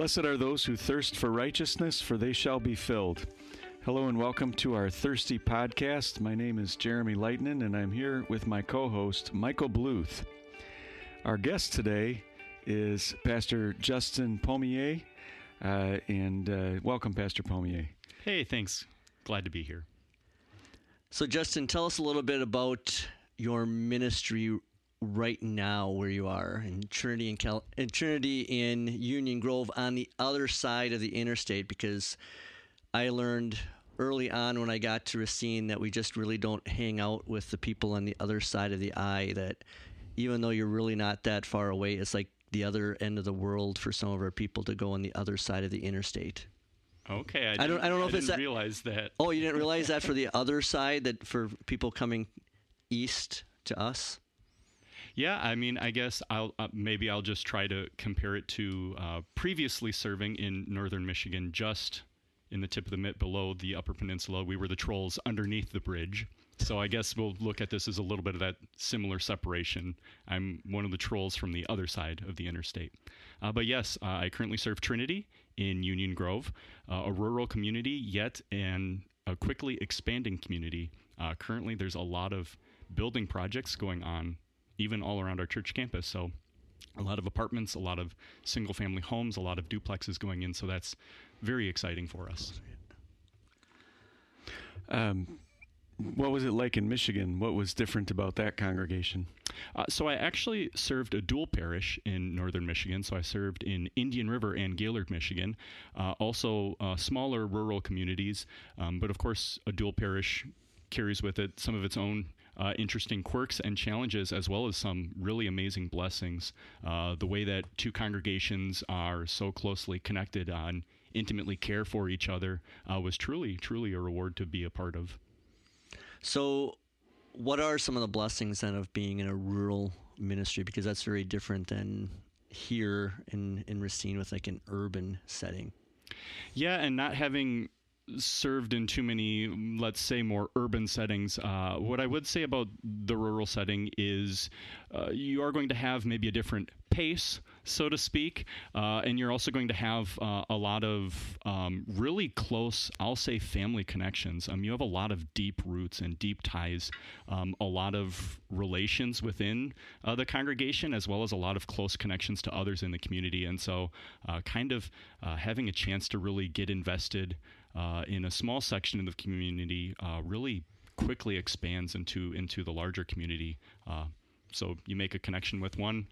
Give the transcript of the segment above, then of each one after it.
Blessed are those who thirst for righteousness, for they shall be filled. Hello and welcome to our Thirsty podcast. My name is Jeremy Lightnin, and I'm here with my co host, Michael Bluth. Our guest today is Pastor Justin Pommier, uh, and uh, welcome, Pastor Pommier. Hey, thanks. Glad to be here. So, Justin, tell us a little bit about your ministry right now, where you are in Trinity in, Cal- in Trinity in Union Grove, on the other side of the interstate. Because I learned early on when I got to Racine that we just really don't hang out with the people on the other side of the eye. That even though you're really not that far away, it's like the other end of the world for some of our people to go on the other side of the interstate. Okay, I, don't. I don't know I if it's that. realize that. Oh, you didn't realize that for the other side that for people coming east to us. Yeah, I mean, I guess I'll uh, maybe I'll just try to compare it to uh, previously serving in northern Michigan, just in the tip of the mitt below the Upper Peninsula. We were the trolls underneath the bridge. So I guess we'll look at this as a little bit of that similar separation. I'm one of the trolls from the other side of the interstate. Uh, but yes, uh, I currently serve Trinity in Union Grove, uh, a rural community, yet and a quickly expanding community. Uh, currently, there's a lot of building projects going on, even all around our church campus. So a lot of apartments, a lot of single family homes, a lot of duplexes going in. So that's very exciting for us. Um, what was it like in Michigan? What was different about that congregation? Uh, so I actually served a dual parish in northern Michigan. So I served in Indian River and Gaylord, Michigan. Uh, also, uh, smaller rural communities, um, but of course, a dual parish carries with it some of its own uh, interesting quirks and challenges, as well as some really amazing blessings. Uh, the way that two congregations are so closely connected and intimately care for each other uh, was truly, truly a reward to be a part of. So, what are some of the blessings then of being in a rural ministry? Because that's very different than here in in Racine with like an urban setting. Yeah, and not having served in too many, let's say, more urban settings. Uh, what I would say about the rural setting is uh, you are going to have maybe a different pace, so to speak, uh, and you're also going to have uh, a lot of um, really close, I'll say, family connections. Um, you have a lot of deep roots and deep ties, um, a lot of relations within uh, the congregation, as well as a lot of close connections to others in the community. And so, uh, kind of having a chance to really get invested uh, in a small section of the community uh, really quickly expands into into the larger community. Uh, so you make a connection with one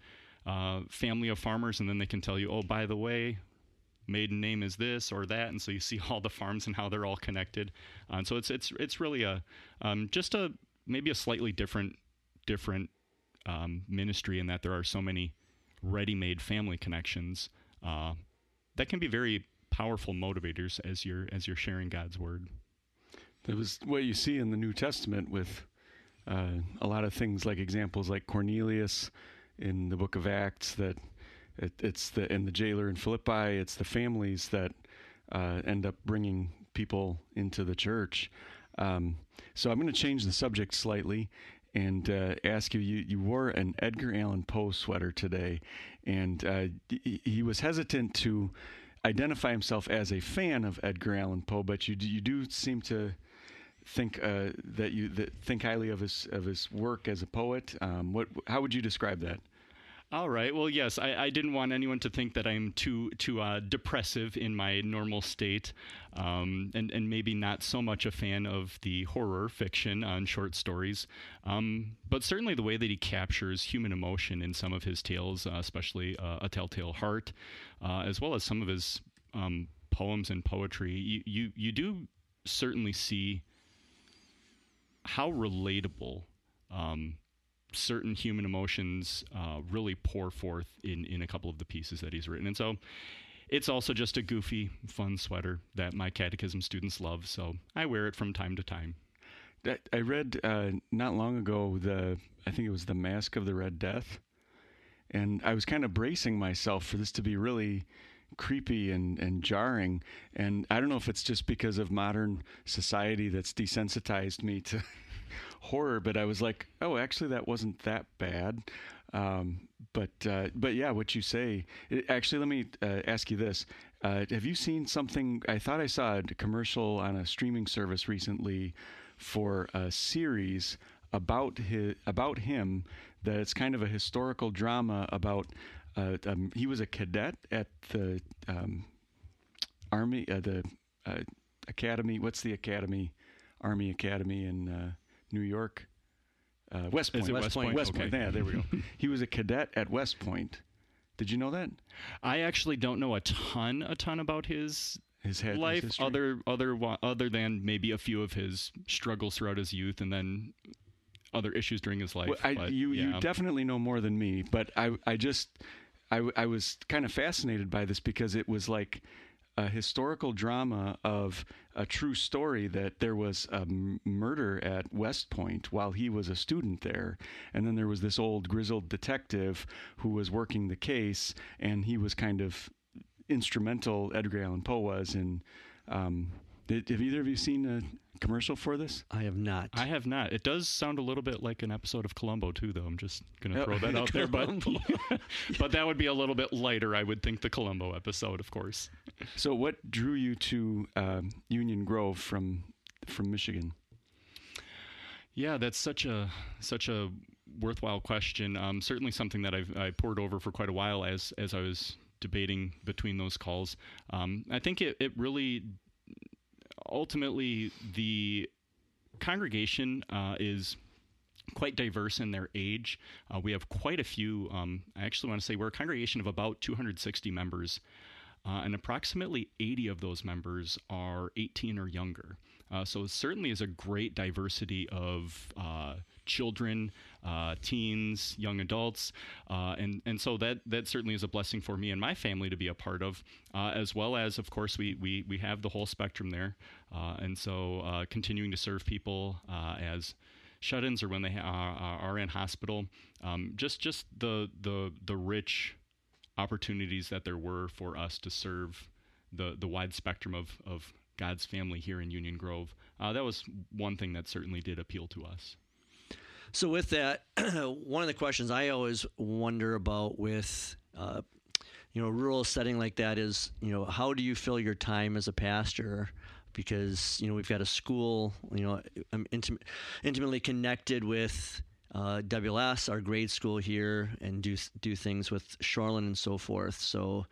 uh, family of farmers, and then they can tell you, oh, by the way. Maiden name is this or that, and so you see all the farms and how they're all connected. and so it's it's it's really a um, just a maybe a slightly different different um, ministry in that there are so many ready-made family connections uh, that can be very powerful motivators as you're as you're sharing God's word. That was what you see in the New Testament with uh, a lot of things like examples like Cornelius in the Book of Acts. That it, it's the and the jailer in Philippi. It's the families that uh, end up bringing people into the church. Um, so I'm going to change the subject slightly and uh, ask you, you. You wore an Edgar Allan Poe sweater today, and uh, he was hesitant to identify himself as a fan of Edgar Allan Poe, but you you do seem to think uh, that you that think highly of his of his work as a poet. Um, what how would you describe that? All right. Well, yes, I, I, didn't want anyone to think that I'm too too uh, depressive in my normal state, um, and and maybe not so much a fan of the horror fiction on short stories. Um, but certainly the way that he captures human emotion in some of his tales, uh, especially uh, A Telltale Heart, uh, as well as some of his um, poems and poetry, you, you you do certainly see how relatable. Um, certain human emotions uh, really pour forth in, in a couple of the pieces that he's written. And so it's also just a goofy, fun sweater that my catechism students love. So I wear it from time to time. I read uh, not long ago the I think it was the Masque of the Red Death, and I was kind of bracing myself for this to be really creepy and, and jarring. And I don't know if it's just because of modern society that's desensitized me to horror, but I was like, oh, actually, that wasn't that bad. Um, but uh, but yeah, what you say. It, actually, let me uh, ask you this: uh, Have you seen something? I thought I saw a commercial on a streaming service recently for a series about his about him. That it's kind of a historical drama about. Uh, um, he was a cadet at the um, army, uh, the uh, academy. What's the academy? Army Academy in New York. Uh, West Point. West, West Point. Point? West Okay. Point. Yeah, there we go. he was a cadet at West Point. Did you know that? I actually don't know a ton, a ton about his His head life, history? other other other than maybe a few of his struggles throughout his youth, and then other issues during his life. Well, I, but, you yeah. you definitely know more than me, but I I just I I was kind of fascinated by this because it was like a historical drama of a true story that there was a murder at West Point while he was a student there, and then there was this old grizzled detective who was working the case, and he was kind of instrumental. Edgar Allan Poe was in. Um, did, have either of you seen a commercial for this? I have not. I have not. It does sound a little bit like an episode of Columbo too, though. I'm just gonna Oh, throw that out there, but but that would be a little bit lighter, I would think. The Columbo episode, of course. So, what drew you to um, Union Grove from from Michigan? Yeah, that's such a such a worthwhile question. Um, certainly something that I've I poured over for quite a while as as I was debating between those calls. Um, I think it, it really ultimately the congregation uh, is quite diverse in their age. Uh, we have quite a few. Um, I actually want to say we're a congregation of about 260 members, uh, and approximately 80 of those members are 18 or younger. Uh, so it certainly is a great diversity of uh, children, uh, teens, young adults, uh, and and so that that certainly is a blessing for me and my family to be a part of, uh, as well as of course we we we have the whole spectrum there, uh, and so uh, continuing to serve people uh, as shut-ins or when they are, are in hospital, um, just just the the the rich opportunities that there were for us to serve the the wide spectrum of of God's family here in Union Grove. That was one thing that certainly did appeal to us. So with that, one of the questions I always wonder about with uh, you know rural setting like that is you know how do you fill your time as a pastor? Because you know we've got a school, you know I'm intim- intimately connected with uh, WLS, our grade school here, and do do things with Charlotte and so forth. So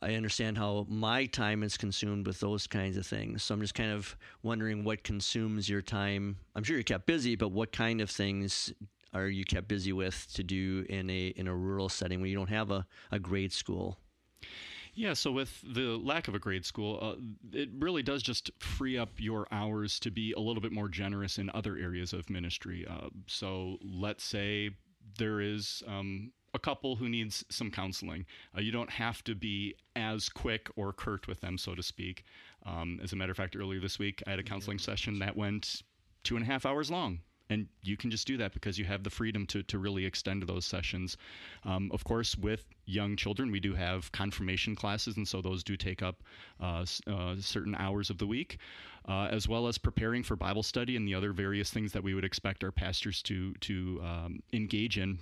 I understand how my time is consumed with those kinds of things. So I'm just kind of wondering what consumes your time. I'm sure you're kept busy, but what kind of things are you kept busy with to do in a in a rural setting where you don't have a, a grade school? Yeah, so with the lack of a grade school, uh, it really does just free up your hours to be a little bit more generous in other areas of ministry. Uh, so let's say there is um, a couple who needs some counseling. Uh, you don't have to be as quick or curt with them, so to speak. Um, as a matter of fact, earlier this week, I had a counseling session that went two and a half hours long. And you can just do that because you have the freedom to, to really extend those sessions. Um, of course, with young children, we do have confirmation classes, and so those do take up uh, uh, certain hours of the week, uh, as well as preparing for Bible study and the other various things that we would expect our pastors to to um, engage in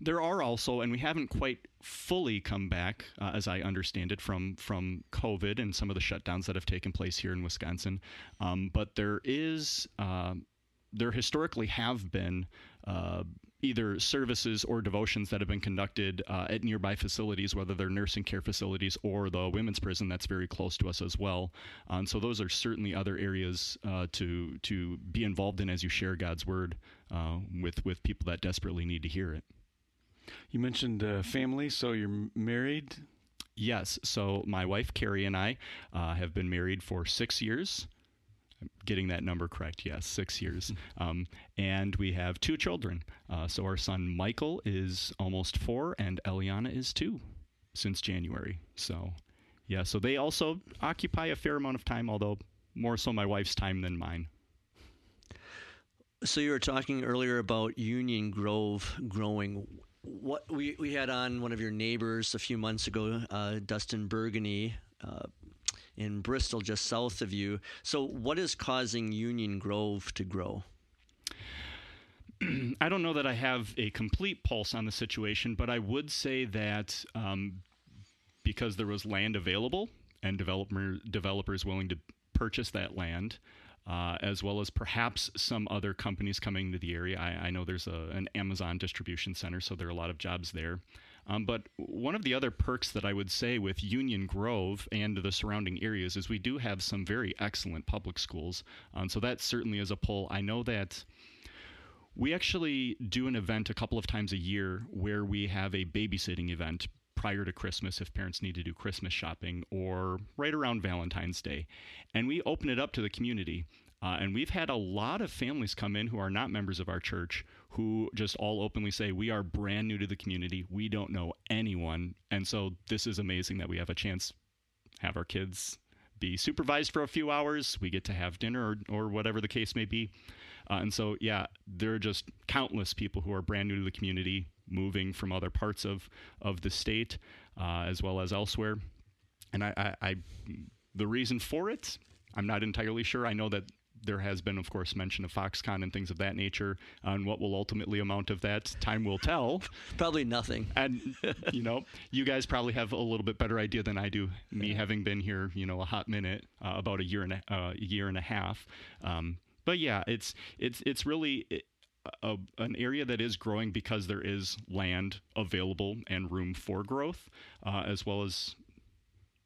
there are also, and we haven't quite fully come back, uh, as I understand it, from from COVID and some of the shutdowns that have taken place here in Wisconsin. Um, but there is, um there historically have been. Uh, Either services or devotions that have been conducted uh, at nearby facilities, whether they're nursing care facilities or the women's prison that's very close to us as well. Um, so those are certainly other areas uh, to to be involved in as you share God's word uh, with with people that desperately need to hear it. You mentioned uh, family, so you're married. Yes. So my wife Carrie and I uh, have been married for six years. I'm getting that number correct. Yes, six years. Um, and we have two children. Uh, so our son Michael is almost four, and Eliana is two since January. So, yeah. So they also occupy a fair amount of time, although more so my wife's time than mine. So you were talking earlier about Union Grove growing. What we, we had on one of your neighbors a few months ago, uh, Dustin Burgundy, uh, in Bristol, just south of you. So what is causing Union Grove to grow? I don't know that I have a complete pulse on the situation, but I would say that um, because there was land available and developer developers willing to purchase that land, uh, as well as perhaps some other companies coming to the area. I, I know there's a, an Amazon distribution center, so there are a lot of jobs there. Um, but one of the other perks that I would say with Union Grove and the surrounding areas is we do have some very excellent public schools. Um, so that certainly is a pull. I know that we actually do an event a couple of times a year where we have a babysitting event prior to Christmas if parents need to do Christmas shopping or right around Valentine's Day. And we open it up to the community. Uh, and we've had a lot of families come in who are not members of our church who just all openly say, We are brand new to the community. We don't know anyone. And so this is amazing that we have a chance have our kids be supervised for a few hours. We get to have dinner or, or whatever the case may be. Uh, and so, yeah, there are just countless people who are brand new to the community, moving from other parts of, of the state uh, as well as elsewhere. And I, I, I, the reason for it, I'm not entirely sure. I know that there has been, of course, mention of Foxconn and things of that nature. And what will ultimately amount of that, time will tell. Probably nothing. And you know, you guys probably have a little bit better idea than I do. Me having been here, you know, a hot minute, uh, about a year and a, uh, a, year and a half. Um, but yeah, it's it's it's really. A, an area that is growing because there is land available and room for growth, uh, as well as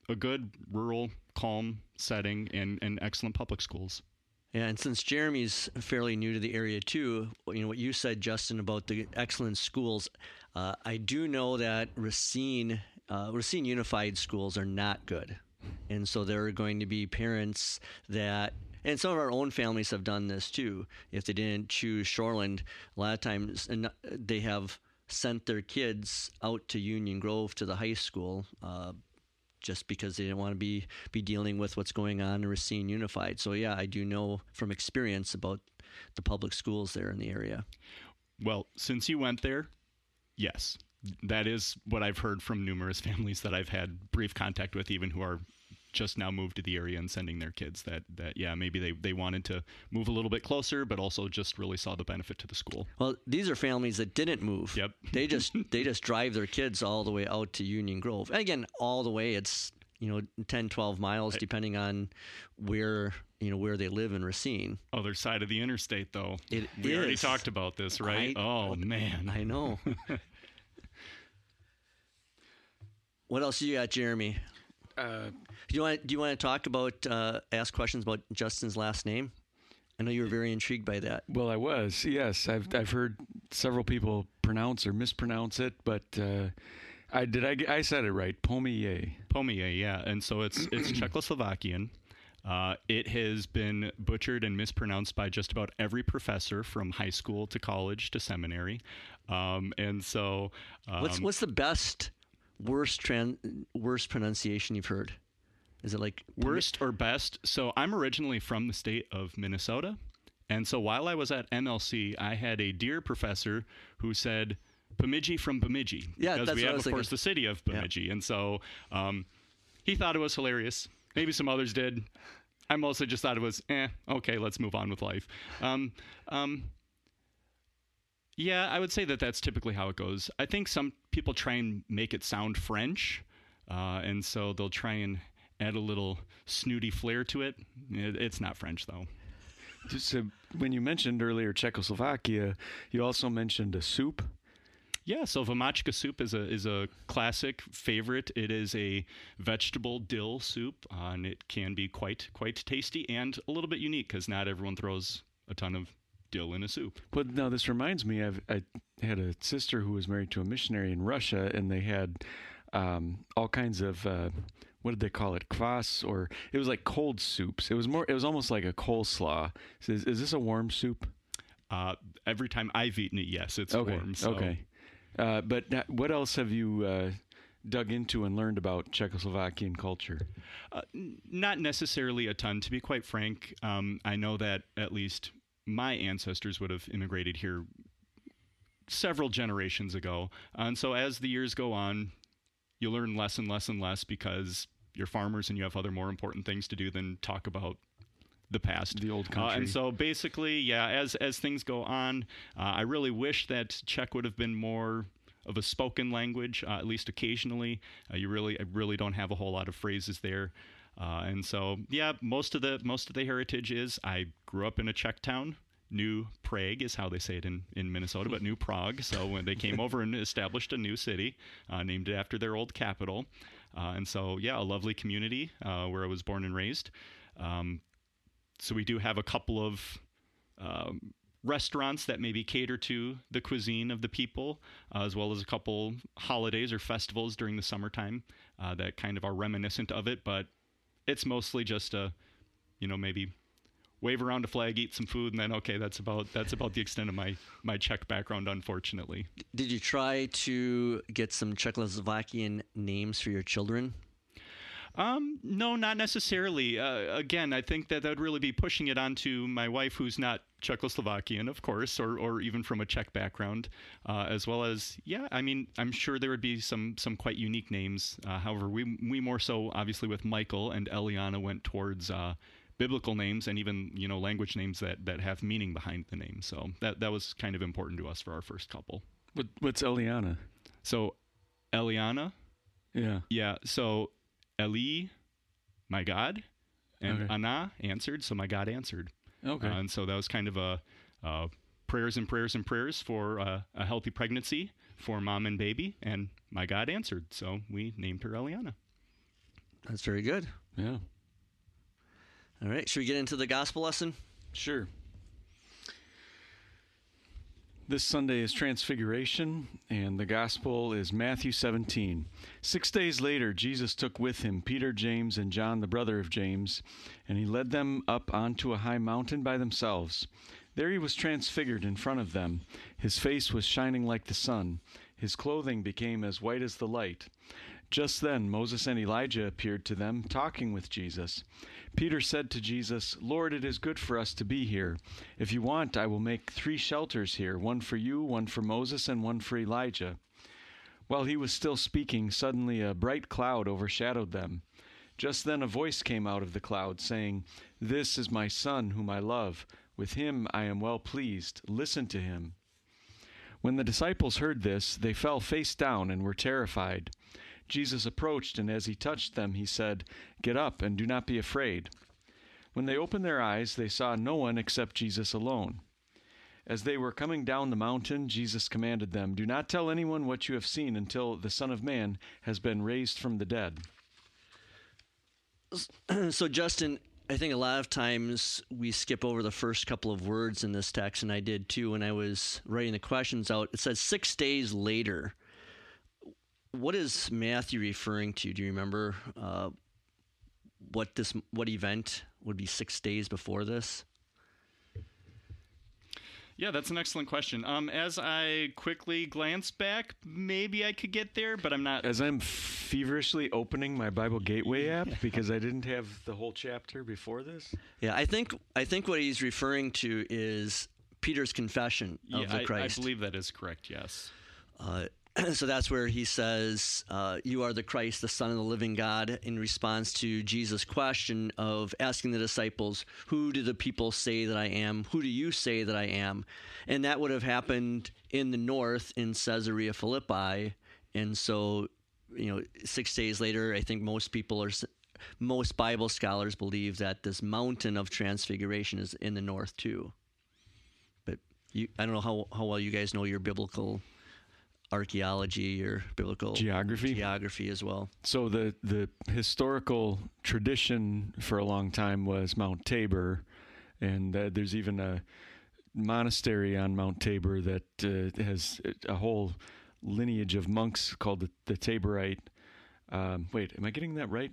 a good rural, calm setting and, and excellent public schools. Yeah, and since Jeremy's fairly new to the area too, you know what you said, Justin, about the excellent schools. Uh, I do know that Racine, uh, Racine Unified schools are not good, and so there are going to be parents that. And some of our own families have done this too. If they didn't choose Shoreland, a lot of times they have sent their kids out to Union Grove to the high school uh, just because they didn't want to be be dealing with what's going on in Racine Unified. So yeah, I do know from experience about the public schools there in the area. Well, since you went there, yes, that is what I've heard from numerous families that I've had brief contact with, even who are just now moved to the area and sending their kids that that yeah maybe they, they wanted to move a little bit closer but also just really saw the benefit to the school. Well these are families that didn't move. Yep. They just they just drive their kids all the way out to union grove. And again all the way it's you know 10 12 miles depending on where you know where they live in racine. Other side of the interstate though. It we is. already talked about this right? I, oh man. I know. What else you got jeremy uh, do you want do you want to talk about uh, ask questions about Justin's last name? I know you were very intrigued by that. Well, I was. Yes, I've I've heard several people pronounce or mispronounce it, but uh, I did I I said it right. Pommier. Pommier, yeah. And so it's it's Czechoslovakian. Uh, it has been butchered and mispronounced by just about every professor from high school to college to seminary. Um, and so, um, what's what's the best worst tran- worst pronunciation you've heard? Is it like worst or best? So I'm originally from the state of Minnesota. And so while I was at MLC, I had a dear professor who said Bemidji from Bemidji. Yeah, because that's we have, of thinking. course, the city of Bemidji. Yeah. And so um, he thought it was hilarious. Maybe some others did. I mostly just thought it was, eh, okay, let's move on with life. Um, um, yeah, I would say that that's typically how it goes. I think some people try and make it sound French, uh, and so they'll try and add a little snooty flair to it. it it's not French though. So when you mentioned earlier Czechoslovakia, you also mentioned a soup. Yeah, so vamachka soup is a is a classic favorite. It is a vegetable dill soup, uh, and it can be quite quite tasty and a little bit unique because not everyone throws a ton of dill in a soup. But now this reminds me, I've, I had a sister who was married to a missionary in Russia, and they had um, all kinds of. Uh, what did they call it? Kvass, or it was like cold soups. It was more. It was almost like a coleslaw. So is, is, this a warm soup? Uh, every time I've eaten it, yes, it's okay. warm. So. Okay. Uh, but what else have you uh, dug into and learned about Czechoslovakian culture? Uh, not necessarily a ton, to be quite frank. Um, I know that at least my ancestors would have immigrated here several generations ago. And so as the years go on, you learn less and less and less because you're farmers and you have other more important things to do than talk about the past, The old Uh, country. and so basically, yeah, as as things go on, uh, I really wish that Czech would have been more of a spoken language, uh, at least occasionally. Uh, you really, I really don't have a whole lot of phrases there. Uh, and so, yeah, most of the most of the heritage is I grew up in a Czech town. New Prague is how they say it in, in Minnesota, but New Prague. So when they came over and established a new city, uh, named it after their old capital, uh, and so yeah, a lovely community uh, where I was born and raised. Um, so we do have a couple of um, restaurants that maybe cater to the cuisine of the people, uh, as well as a couple holidays or festivals during the summertime uh, that kind of are reminiscent of it. But it's mostly just a, you know, maybe wave around a flag, eat some food, and then okay, that's about that's about the extent of my my Czech background, unfortunately. Did you try to get some Czechoslovakian names for your children? Um, no, not necessarily. Uh, again, I think that that would really be pushing it onto my wife, who's not Czechoslovakian, of course, or, or even from a Czech background, uh, as well as yeah. I mean, I'm sure there would be some some quite unique names. Uh, however, we we more so obviously with Michael and Eliana went towards uh, biblical names and even you know language names that that have meaning behind the name. So that that was kind of important to us for our first couple. What, what's Eliana? So Eliana, Yeah. yeah. So Eli, my God, and Okay. Anna answered. So my God answered. Okay. Uh, and so that was kind of a uh, prayers and prayers and prayers for uh, a healthy pregnancy for mom and baby, and my God answered. So we named her Eliana. That's very good. yeah. All right, should we get into the gospel lesson? Sure. This Sunday is Transfiguration, and the Gospel is Matthew 17. Six days later, Jesus took with him Peter, James, and John, the brother of James, and he led them up onto a high mountain by themselves. There he was transfigured in front of them. His face was shining like the sun, his clothing became as white as the light. Just then Moses and Elijah appeared to them, talking with Jesus. Peter said to Jesus, Lord, it is good for us to be here. If you want, I will make three shelters here one for you, one for Moses, and one for Elijah. While he was still speaking, suddenly a bright cloud overshadowed them. Just then a voice came out of the cloud, saying, This is my Son, whom I love. With him I am well pleased. Listen to him. When the disciples heard this, they fell face down and were terrified. Jesus approached, and as he touched them, he said, Get up and do not be afraid. When they opened their eyes, they saw no one except Jesus alone. As they were coming down the mountain, Jesus commanded them, Do not tell anyone what you have seen until the Son of Man has been raised from the dead. so, Justin, I think a lot of times we skip over the first couple of words in this text, and I did too when I was writing the questions out. It says six days later. What is Matthew referring to? Do you remember uh, what this what event would be six days before this? Yeah, that's an excellent question. Um, as I quickly glance back, maybe I could get there, but I'm not. As I'm feverishly opening my Bible Gateway app because I didn't have the whole chapter before this. Yeah, I think I think what he's referring to is Peter's confession yeah, of the I, I believe that is correct. Yes. Uh, so that's where he says, uh, You are the Christ, the Son of the living God, in response to Jesus' question of asking the disciples, Who do the people say that I am? Who do you say that I am? And that would have happened in the north in Caesarea Philippi. And so, you know, six days later, I think most people are. Most Bible scholars believe that this mountain of transfiguration is in the north too. But you, I don't know how, how well you guys know your biblical archaeology or biblical Geography? geography as well. So the the historical tradition for a long time was Mount Tabor, and uh, there's even a monastery on Mount Tabor that uh, has a whole lineage of monks called the, the Taborite. Um, wait, am I getting that right?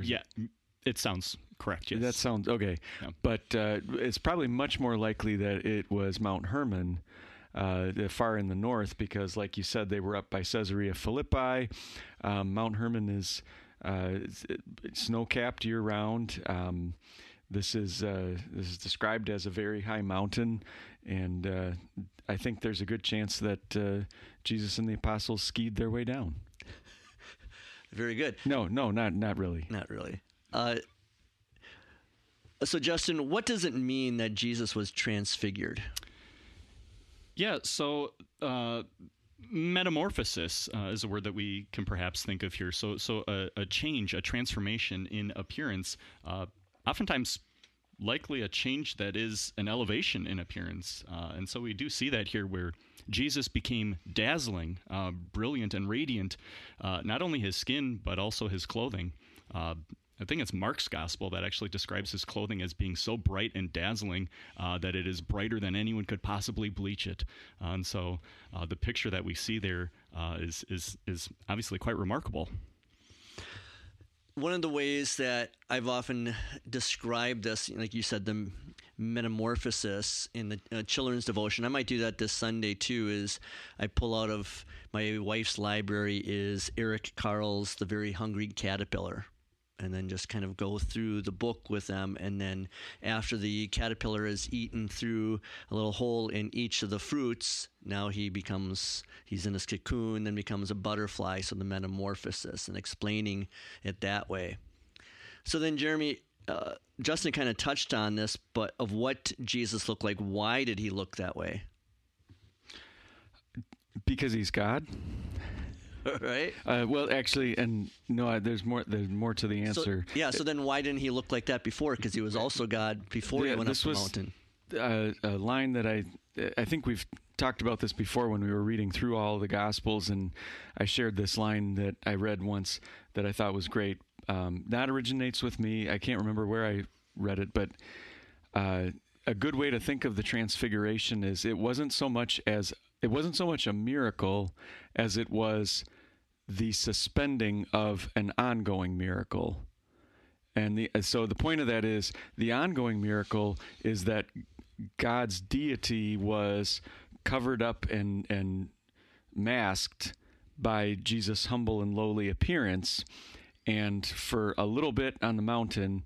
Yeah, m- it sounds correct. Yes. That sounds okay, Yeah. but uh, it's probably much more likely that it was Mount Hermon, uh, the- far in the north, because, like you said, they were up by Caesarea Philippi. Um, Mount Hermon is uh, snow capped year round. Um, this is uh, this is described as a very high mountain, and uh, I think there's a good chance that uh, Jesus and the apostles skied their way down. Very good. No, no, not not really. Not really. Uh, So, Justin, what does it mean that Jesus was transfigured? Yeah, so uh, metamorphosis uh, is a word that we can perhaps think of here. So, so a, a change, a transformation in appearance, uh, oftentimes likely a change that is an elevation in appearance. Uh, and so we do see that here where Jesus became dazzling, uh, brilliant, and radiant, uh, not only his skin, but also his clothing. I think it's Mark's gospel that actually describes his clothing as being so bright and dazzling uh, that it is brighter than anyone could possibly bleach it. Uh, and so uh, the picture that we see there uh, is is is obviously quite remarkable. One of the ways that I've often described this, like you said, the metamorphosis in the uh, children's devotion. I might do that this Sunday too. Is I pull out of my wife's library is Eric Carle's "The Very Hungry Caterpillar." And then just kind of go through the book with them. And then after the caterpillar is eaten through a little hole in each of the fruits, now he becomes, he's in his cocoon, then becomes a butterfly. So the metamorphosis and explaining it that way. So then, Jeremy, uh, Justin kind of touched on this, but of what Jesus looked like, why did he look that way? Because he's God. right? Uh, well, actually, and no, there's more. There's more to the answer. So, yeah. So then, why didn't he look like that before? Because he was also God before yeah, he went up the was, mountain. Uh, a line that I, I think we've talked about this before when we were reading through all the Gospels, and I shared this line that I read once that I thought was great. Um, that originates with me. I can't remember where I read it, but uh, a good way to think of the Transfiguration is it wasn't so much as it wasn't so much a miracle as it was the suspending of an ongoing miracle. And the, so the point of that is the ongoing miracle is that God's deity was covered up and, and masked by Jesus' humble and lowly appearance. And for a little bit on the mountain,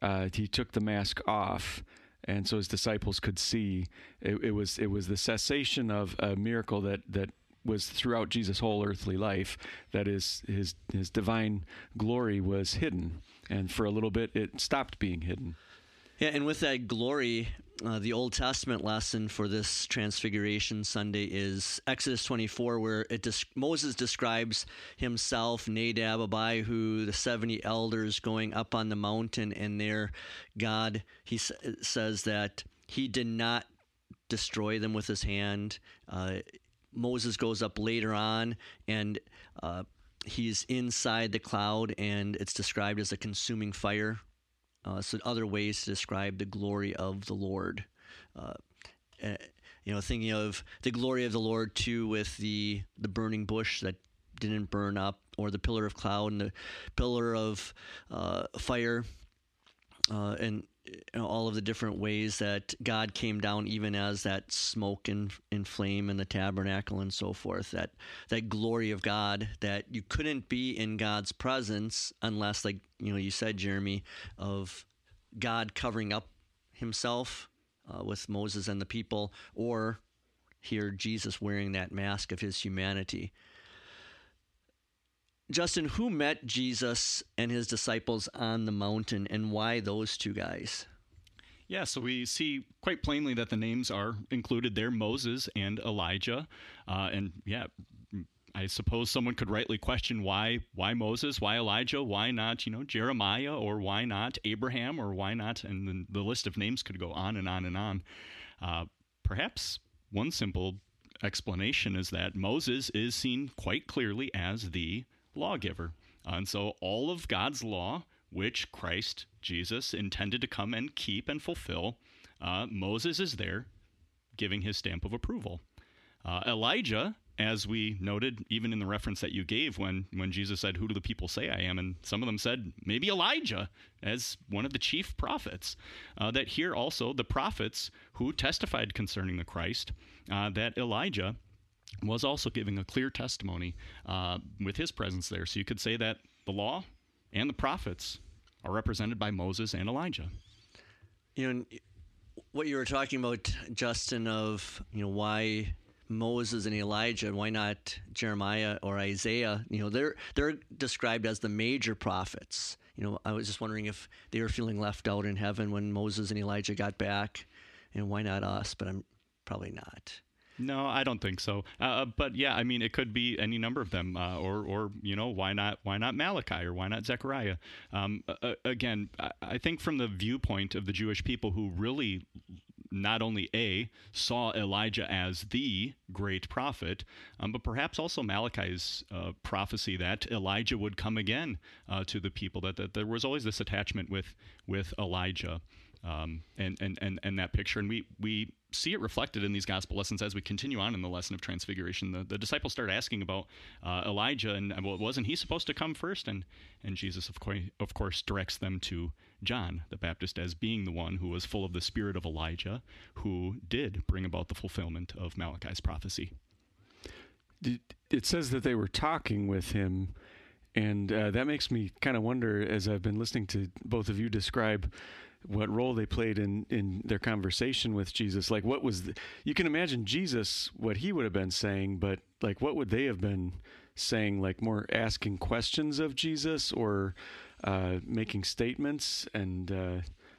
uh, he took the mask off and so his disciples could see. It, it, was it was the cessation of a miracle that that was throughout Jesus' whole earthly life. That is, his his divine glory was hidden, and for a little bit it stopped being hidden. Yeah, and with that glory, uh, the Old Testament lesson for this Transfiguration Sunday is Exodus 24, where des- Moses describes himself, Nadab, Abihu, the 70 elders going up on the mountain, and there God, he s- says that he did not destroy them with his hand. Uh, Moses goes up later on, and uh, he's inside the cloud, and it's described as a consuming fire uh, so other ways to describe the glory of the Lord. Uh, uh, you know, thinking of the glory of the Lord too, with the the burning bush that didn't burn up, or the pillar of cloud and the pillar of uh, fire, uh, and you know, all of the different ways that God came down, even as that smoke and, and flame in the tabernacle and so forth. That that glory of God that you couldn't be in God's presence unless, like you know, you said, Jeremy, of God covering up Himself uh, with Moses and the people, or here Jesus wearing that mask of His humanity. Justin, who met Jesus and his disciples on the mountain and why those two guys? Yeah, so we see quite plainly that the names are included there Moses and Elijah. Uh, and yeah, I suppose someone could rightly question why why Moses, why Elijah, why not you know Jeremiah, or why not Abraham, or why not, and the, the list of names could go on and on and on. Uh, perhaps one simple explanation is that Moses is seen quite clearly as the lawgiver. And so all of God's law, which Christ Jesus intended to come and keep and fulfill, uh, Moses is there giving his stamp of approval. Uh, Elijah, as we noted, even in the reference that you gave when, when Jesus said, Who do the people say I am? And some of them said, Maybe Elijah, as one of the chief prophets. Uh, that here also the prophets who testified concerning the Christ, uh, that Elijah was also giving a clear testimony uh, with his presence there. So you could say that the law and the prophets are represented by Moses and Elijah. You know, what you were talking about, Justin, of you know why Moses and Elijah, and why not Jeremiah or Isaiah? You know, they're they're described as the major prophets, You know, I was just wondering if they were feeling left out in heaven when Moses and Elijah got back, and why not us? But I'm probably not. No, I don't think so. Uh, uh, but yeah, I mean, it could be any number of them, uh, or, or you know, why not, why not Malachi, or why not Zechariah? Um, uh, again, I think from the viewpoint of the Jewish people who really not only A, saw Elijah as the great prophet, um, but perhaps also Malachi's uh, prophecy that Elijah would come again uh, to the people, that, that there was always this attachment with, with Elijah. Um, and, and, and, and that picture. And we, we see it reflected in these gospel lessons as we continue on in the lesson of transfiguration. The, the disciples start asking about uh, Elijah and well, wasn't he supposed to come first? And, and Jesus, of course, of course, directs them to John the Baptist as being the one who was full of the spirit of Elijah, who did bring about the fulfillment of Malachi's prophecy. It says that they were talking with him. And uh, that makes me kind of wonder, as I've been listening to both of you describe what role they played in in their conversation with Jesus. Like, what was the, you can imagine Jesus what he would have been saying, but like, what would they have been saying? Like, more asking questions of Jesus or uh, making statements? And uh,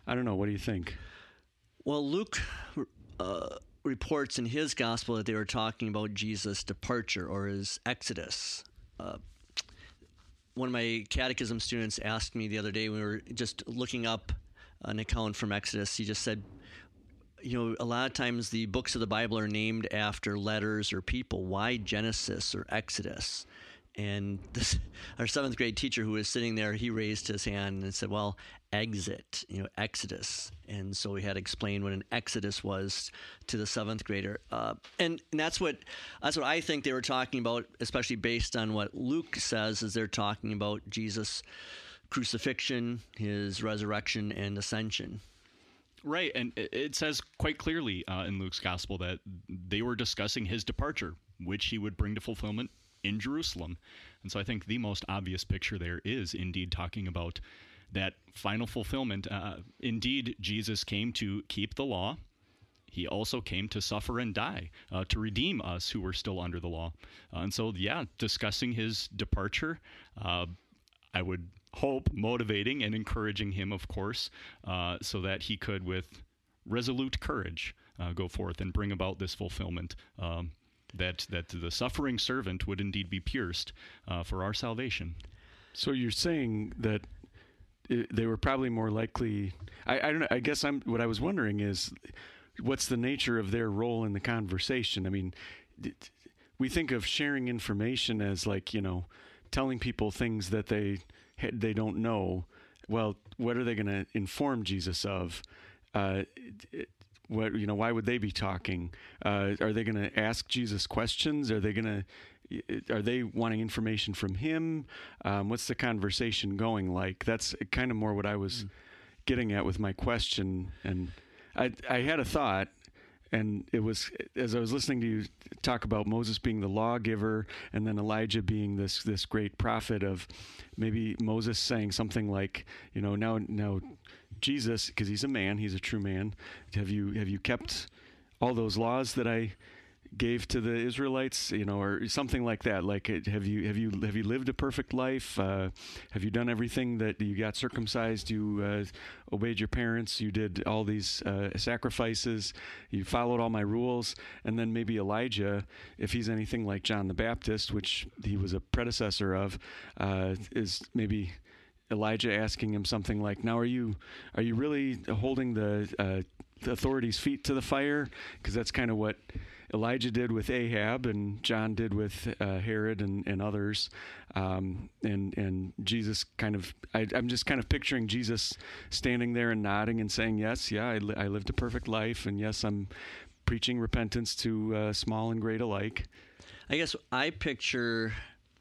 I don't know. What do you think? Well, Luke. Uh, reports in his gospel that they were talking about Jesus' departure or his exodus. Uh, one of my catechism students asked me the other day, we were just looking up an account from Exodus. He just said, you know, a lot of times the books of the Bible are named after letters or people. Why Genesis or Exodus? And this, our seventh grade teacher who was sitting there, he raised his hand and said, "Well, exit, you know, Exodus." And so we had to explain what an Exodus was to the seventh grader, uh, and, and that's what that's what I think they were talking about, especially based on what Luke says, is they're talking about Jesus crucifixion, his resurrection, and ascension. Right, and it says quite clearly uh, in Luke's gospel that they were discussing his departure, which he would bring to fulfillment in Jerusalem. And so I think the most obvious picture there is indeed talking about that final fulfillment. Uh, indeed, Jesus came to keep the law. He also came to suffer and die, uh, to redeem us who were still under the law. Uh, and so, yeah, discussing his departure, uh, I would hope, motivating and encouraging him, of course, uh, so that he could, with resolute courage, uh, go forth and bring about this fulfillment. Um, that that the suffering servant would indeed be pierced uh, for our salvation. So you're saying that they were probably more likely. I, I don't know. I guess I'm. What I was wondering is, what's the nature of their role in the conversation? I mean, we think of sharing information as like you know, telling people things that they they don't know. Well, what are they going to inform Jesus of? Uh, what you know? Why would they be talking? Uh, are they going to ask Jesus questions? Are they going to? Are they wanting information from him? Um, what's the conversation going like? That's kind of more what I was mm. getting at with my question. And I, I had a thought, and it was as I was listening to you talk about Moses being the lawgiver and then Elijah being this this great prophet of maybe Moses saying something like, you know, now now Jesus because he's a man, he's a true man. Have you have you kept all those laws that I gave to the Israelites, you know, or something like that. Like, uh, have you have you have you lived a perfect life? Uh, have you done everything that you got circumcised? You uh, obeyed your parents. You did all these uh, sacrifices. You followed all my rules. And then maybe Elijah, if he's anything like John the Baptist, which he was a predecessor of, uh, is maybe. Elijah asking him something like, "Now, are you are you really holding the, uh, the authorities' feet to the fire?" Because that's kind of what Elijah did with Ahab, and John did with uh, Herod and, and others. Um, and and Jesus kind of, I, am just kind of picturing Jesus standing there and nodding and saying, "Yes, yeah, I, li- I lived a perfect life, and yes, I'm preaching repentance to uh, small and great alike." I guess I picture,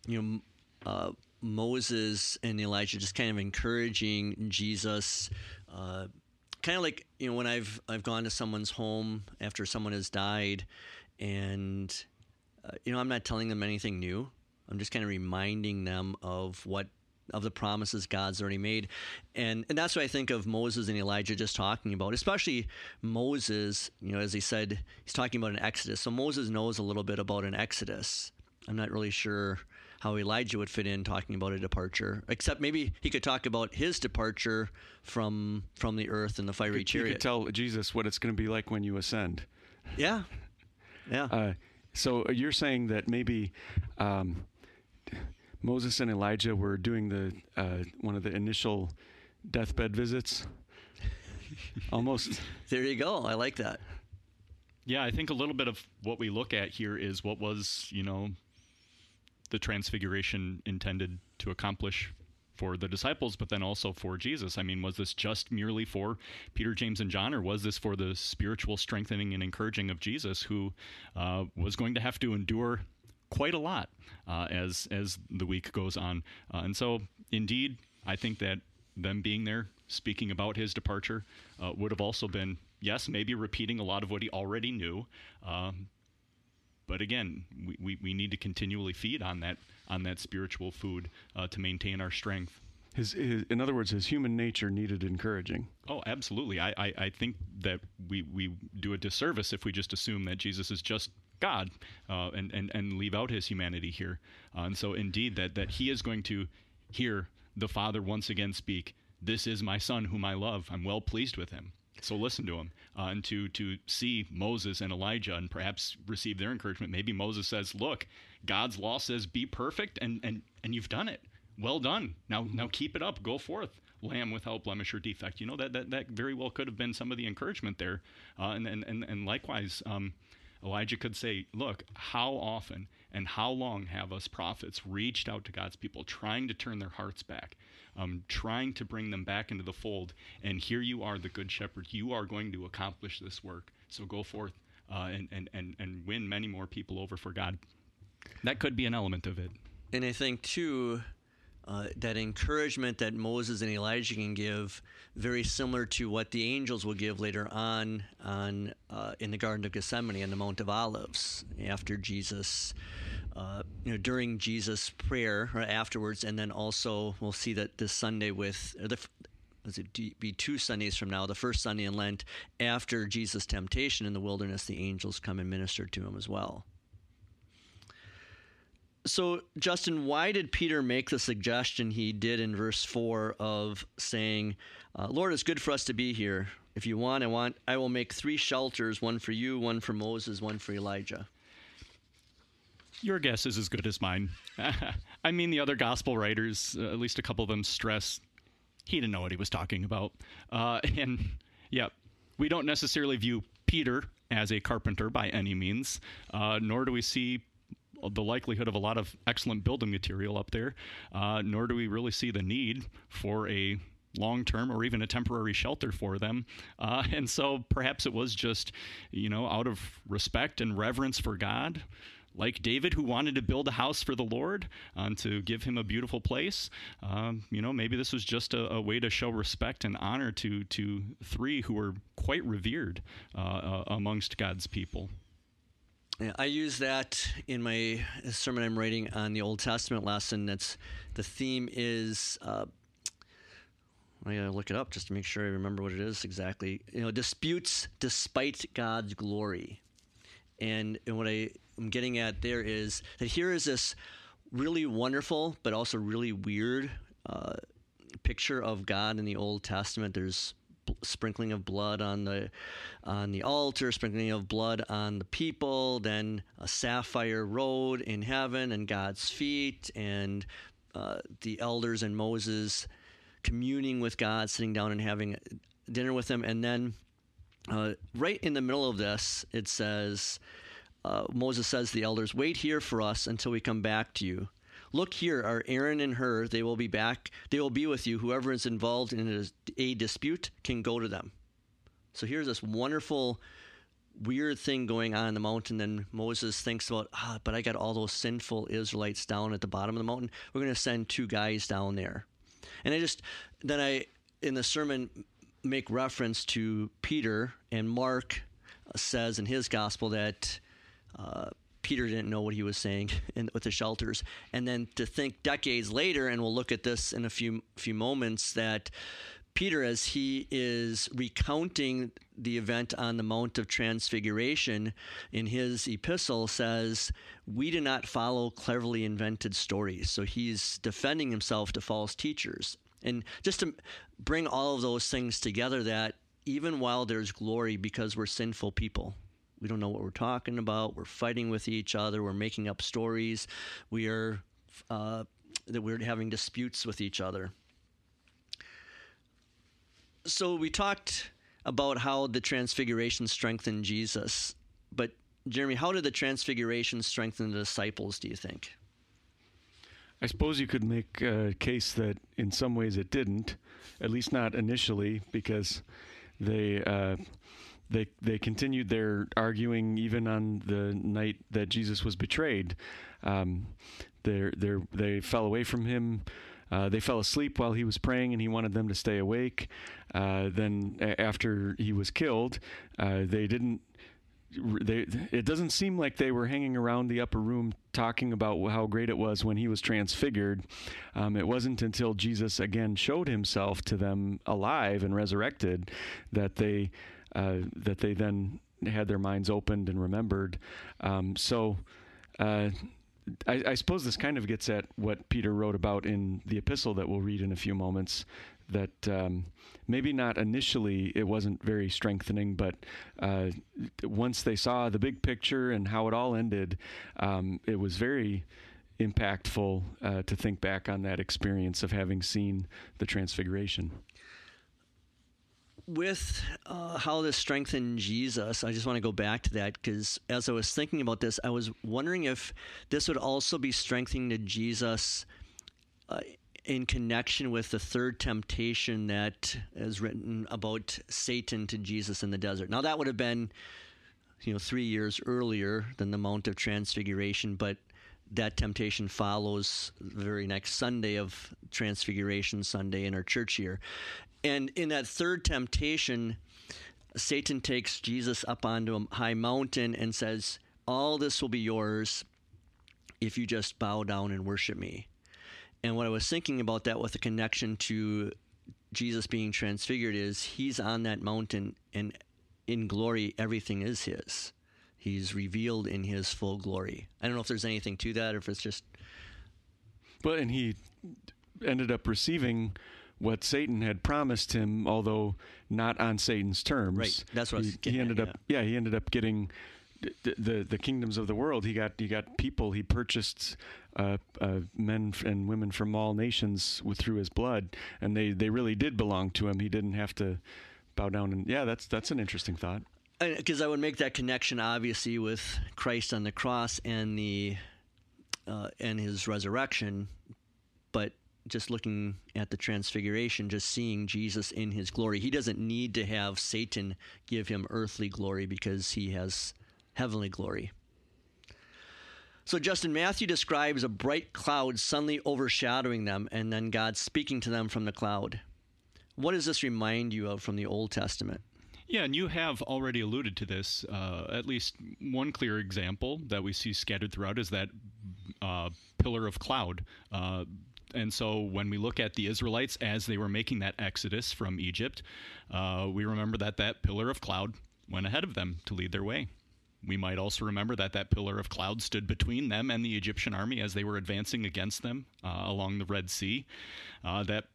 you know. Uh, Moses and Elijah just kind of encouraging Jesus, uh, kind of like you know when I've I've gone to someone's home after someone has died, and uh, you know i'm not telling them anything new i'm just kind of reminding them of what of the promises god's already made and and that's what i think of moses and elijah just talking about especially moses you know as he said he's talking about an exodus so moses knows a little bit about an exodus i'm not really sure how Elijah would fit in talking about a departure. Except maybe he could talk about his departure from from the earth in the fiery You chariot. could tell Jesus what it's going to be like when you ascend. yeah, yeah. Uh, so you're saying that maybe um, Moses and Elijah were doing the uh, one of the initial deathbed visits. Almost. there you go. I like that. Yeah, I think a little bit of what we look at here is what was, you know, the transfiguration intended to accomplish for the disciples, but then also for Jesus. I mean, was this just merely for Peter, James, and John, or was this for the spiritual strengthening and encouraging of Jesus, who uh, was going to have to endure quite a lot uh, as as the week goes on? Uh, and so, indeed, I think that them being there, speaking about his departure, uh, would have also been yes, maybe repeating a lot of what he already knew. Um, but again, we, we, we need to continually feed on that on that spiritual food uh, to maintain our strength. His, his, in other words, his human nature needed encouraging. Oh, absolutely. I, I, I think that we, we do a disservice if we just assume that Jesus is just God uh, and, and, and leave out his humanity here. Uh, and so, indeed, that, that he is going to hear the Father once again speak, This is my Son whom I love. I'm well pleased with him. So listen to him, uh, and to to see Moses and Elijah, and perhaps receive their encouragement. Maybe Moses says, "Look, God's law says be perfect, and and and you've done it. Well done. Now now keep it up. Go forth, lamb without blemish or defect." You know that that that very well could have been some of the encouragement there, uh, and, and and and likewise. Um, Elijah could say, Look, how often and how long have us prophets reached out to God's people, trying to turn their hearts back, um, trying to bring them back into the fold? And here you are, the Good Shepherd. You are going to accomplish this work. So go forth uh, and, and, and, and win many more people over for God. That could be an element of it. And I think too, uh, that encouragement that Moses and Elijah can give, very similar to what the angels will give later on, on uh, in the Garden of Gethsemane and the Mount of Olives, after Jesus, uh, you know, during Jesus' prayer or afterwards, and then also we'll see that this Sunday with the. Does it be two Sundays from now? The first Sunday in Lent, after Jesus' temptation in the wilderness, the angels come and minister to him as well. So, Justin, why did Peter make the suggestion he did in verse four of saying, uh, "Lord, it's good for us to be here. If you want, I want, I will make three shelters: one for you, one for Moses, one for Elijah." Your guess is as good as mine. I mean, the other gospel writers, uh, at least a couple of them, stress he didn't know what he was talking about. Uh, and yeah, we don't necessarily view Peter as a carpenter by any means, uh, nor do we see the likelihood of a lot of excellent building material up there, uh, nor do we really see the need for a long term or even a temporary shelter for them. Uh, and so perhaps it was just, you know, out of respect and reverence for God. Like David, who wanted to build a house for the Lord um, to give him a beautiful place, um, you know, maybe this was just a, a, way to show respect and honor to to three who were quite revered uh, uh, amongst God's people. Yeah, I use that in my sermon I'm writing on the Old Testament lesson. That's the theme is. Uh, I gotta look it up just to make sure I remember what it is exactly. You know, disputes despite God's glory, and, and what I am getting at there is that here is this really wonderful but also really weird uh, picture of God in the Old Testament. There's sprinkling of blood on the on the altar, sprinkling of blood on the people, then a sapphire road in heaven and God's feet, and uh, the elders and Moses communing with God, sitting down and having dinner with him, and then uh, right in the middle of this, it says. Uh, Moses says to the elders, Wait here for us until we come back to you. Look here are Aaron and Hur. They will be back. They will be with you. Whoever is involved in a, dispute can go to them. So here's this wonderful, weird thing going on in the mountain. Then Moses thinks about, ah, but I got all those sinful Israelites down at the bottom of the mountain. We're going to send two guys down there. And I just, then I, in the sermon, make reference to Peter and Mark says in his gospel that uh, Peter didn't know what he was saying in, with the shelters, and then to think decades later, and we'll look at this in a few few moments that Peter, as he is recounting the event on the Mount of Transfiguration in his epistle, says, We do not follow cleverly invented stories. So he's defending himself to false teachers. And just to bring all of those things together, that even while there's glory because we're sinful people, we don't know what we're talking about, we're fighting with each other, we're making up stories, we are. Uh, that we're having disputes with each other so we talked about how the transfiguration strengthened Jesus, but Jeremy, how did the transfiguration strengthen the disciples, do you think? I suppose you could make a case that in some ways it didn't, at least not initially, because they uh, they they continued their arguing even on the night that Jesus was betrayed. Um, they they fell away from him uh, they fell asleep while he was praying, and he wanted them to stay awake. Uh, then, a- after he was killed, uh, they didn't. They, it doesn't seem like they were hanging around the upper room talking about how great it was when he was transfigured. Um, it wasn't until Jesus again showed himself to them alive and resurrected that they that they then had their minds opened and remembered. Um, so uh, I, I, suppose this kind of gets at what Peter wrote about in the epistle that we'll read in a few moments. That um, maybe not initially it wasn't very strengthening, but uh, once they saw the big picture and how it all ended, um, it was very impactful uh, to think back on that experience of having seen the transfiguration with uh, how this strengthened Jesus, I just want to go back to that because as I was thinking about this, I was wondering if this would also be strengthening to Jesus uh, in connection with the third temptation that is written about Satan to Jesus in the desert. Now, that would have been, you know, three years earlier than the Mount of Transfiguration, but that temptation follows the very next Sunday of Transfiguration Sunday in our church year. And in that third temptation, Satan takes Jesus up onto a high mountain and says, All this will be yours if you just bow down and worship me. And what I was thinking about that with the connection to Jesus being transfigured is he's on that mountain and in glory, everything is his. He's revealed in his full glory. I don't know if there's anything to that or if it's just. But, and he ended up receiving what Satan had promised him, although not on Satan's terms. Right. That's what he, he ended at, up. Yeah. yeah, he ended up getting the, the, the kingdoms of the world. He got he got people. He purchased uh, uh, men and women from all nations with, through his blood, and they they really did belong to him. He didn't have to bow down. And yeah, that's that's an interesting thought. Because I would make that connection, obviously, with Christ on the cross and the uh, and his resurrection, but just looking at the transfiguration, just seeing Jesus in his glory. He doesn't need to have Satan give him earthly glory because he has heavenly glory. So, Justin, Matthew describes a bright cloud suddenly overshadowing them and then God speaking to them from the cloud. What does this remind you of from the Old Testament? Yeah, and you have already alluded to this. Uh, at least one clear example that we see scattered throughout is that uh, pillar of cloud. Uh, and so when we look at the Israelites as they were making that exodus from Egypt, uh, we remember that that pillar of cloud went ahead of them to lead their way. We might also remember that that pillar of cloud stood between them and the Egyptian army as they were advancing against them uh, along the Red Sea. Uh, that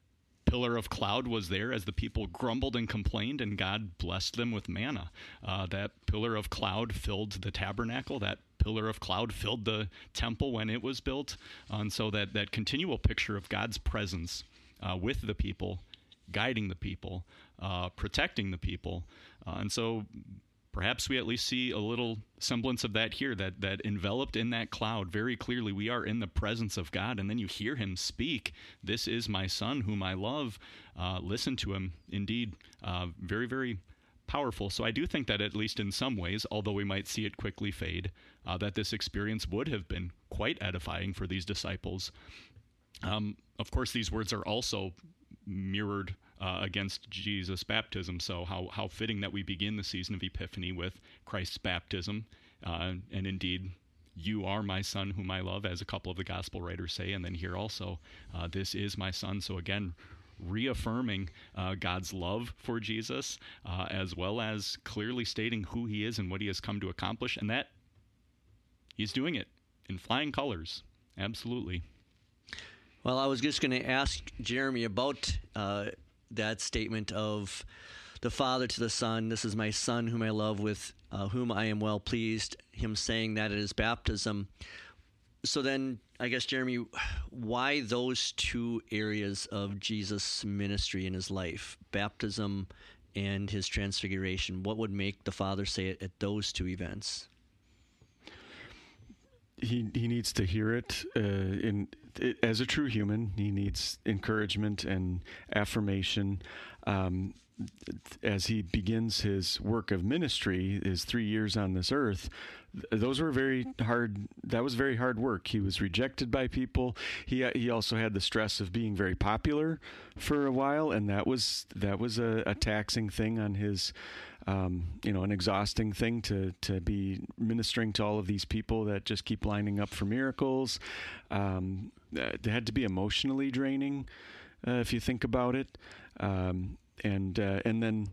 pillar of cloud was there as the people grumbled and complained, and God blessed them with manna. Uh, that pillar of cloud filled the tabernacle. That pillar of cloud filled the temple when it was built. And so that, that continual picture of God's presence uh, with the people, guiding the people, uh, protecting the people. Uh, and so Perhaps we at least see a little semblance of that here, that, that enveloped in that cloud, very clearly we are in the presence of God. And then you hear him speak, This is my son whom I love. Uh, listen to him. Indeed, uh, very, very powerful. So I do think that, at least in some ways, although we might see it quickly fade, uh, that this experience would have been quite edifying for these disciples. Um, of course, these words are also mirrored uh, against Jesus' baptism. So, how, how fitting that we begin the season of Epiphany with Christ's baptism. Uh, and indeed, you are my son whom I love, as a couple of the gospel writers say. And then here also, uh, this is my son. So, again, reaffirming uh, God's love for Jesus, uh, as well as clearly stating who he is and what he has come to accomplish, and that he's doing it in flying colors. Absolutely. Well, I was just going to ask Jeremy about uh, that statement of the Father to the Son, This is my Son whom I love, with uh, whom I am well pleased, him saying that at his baptism. So then, I guess, Jeremy, why those two areas of Jesus' ministry in his life, baptism and his transfiguration? What would make the Father say it at those two events? He, he needs to hear it uh, in it, as a true human. He needs encouragement and affirmation. Um, as he begins his work of ministry, his three years on this earth, those were very hard. That was very hard work. He was rejected by people. He he also had the stress of being very popular for a while, and that was that was a, a taxing thing on his, um, you know, an exhausting thing to to be ministering to all of these people that just keep lining up for miracles. Um, it had to be emotionally draining, uh, if you think about it. Um, and uh, and then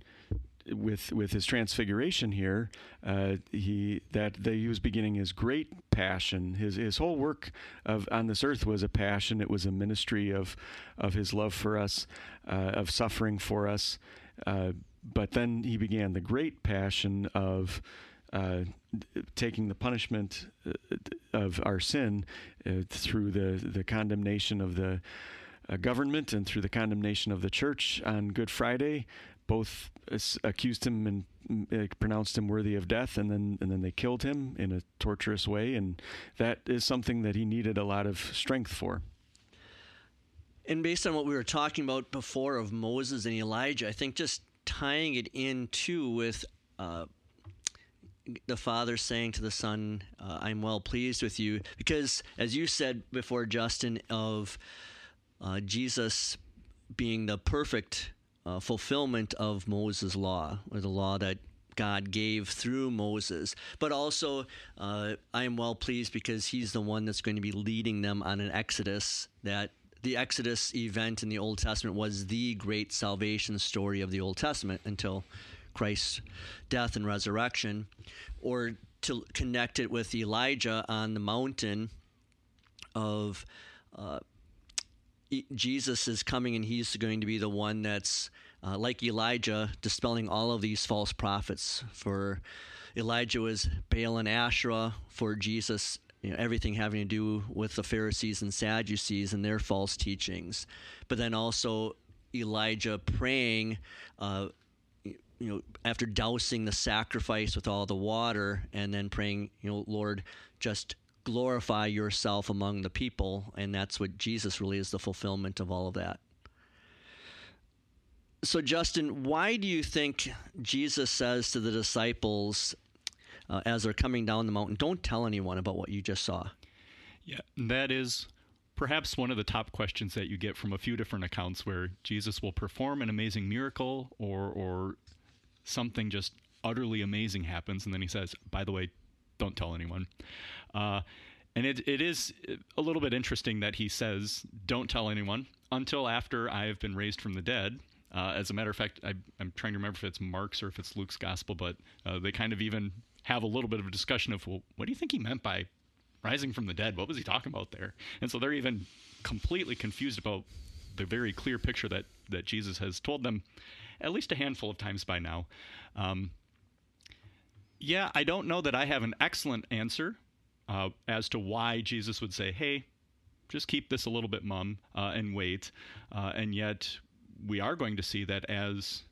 with with his transfiguration here, uh, he that, he was beginning his great passion. His his whole work of on this earth was a passion. It was a ministry of of his love for us, uh, of suffering for us. Uh, but then he began the great passion of. Uh, taking the punishment uh, of our sin through the the condemnation of the uh, government and through the condemnation of the church on Good Friday. Both accused him and uh, pronounced him worthy of death, and then and then they killed him in a torturous way, and that is something that he needed a lot of strength for. And based on what we were talking about before of Moses and Elijah, I think just tying it in too with uh, the father saying to the son, uh, "I'm well pleased with you," because as you said before, Justin, of uh, Jesus being the perfect uh, fulfillment of Moses' law, or the law that God gave through Moses. But also, uh, I am well pleased because he's the one that's going to be leading them on an exodus that the Exodus event in the Old Testament was the great salvation story of the Old Testament until Christ's death and resurrection. Or to connect it with Elijah on the mountain of uh, Jesus is coming and he's going to be the one that's uh, like Elijah, dispelling all of these false prophets. For Elijah was Baal and Asherah. For Jesus, you know, everything having to do with the Pharisees and Sadducees and their false teachings. But then also Elijah praying, uh, you know, after dousing the sacrifice with all the water, and then praying, you know, Lord, just glorify yourself among the people. And that's what Jesus really is the fulfillment of all of that. So, Justin, why do you think Jesus says to the disciples uh, as they're coming down the mountain, don't tell anyone about what you just saw? Yeah, that is perhaps one of the top questions that you get from a few different accounts where Jesus will perform an amazing miracle or, or something just utterly amazing happens. And then he says, by the way, don't tell anyone. Uh, and it, it is a little bit interesting that he says, don't tell anyone until after I have been raised from the dead. Uh, as a matter of fact, I, am trying to remember if it's Mark's or if it's Luke's gospel, but uh, they kind of even have a little bit of a discussion of, well, what do you think he meant by rising from the dead? What was he talking about there? And so they're even completely confused about the very clear picture that, that Jesus has told them at least a handful of times by now. Um, yeah, I don't know that I have an excellent answer uh, as to why Jesus would say, hey, just keep this a little bit mum uh, and wait. Uh, and yet, we are going to see that as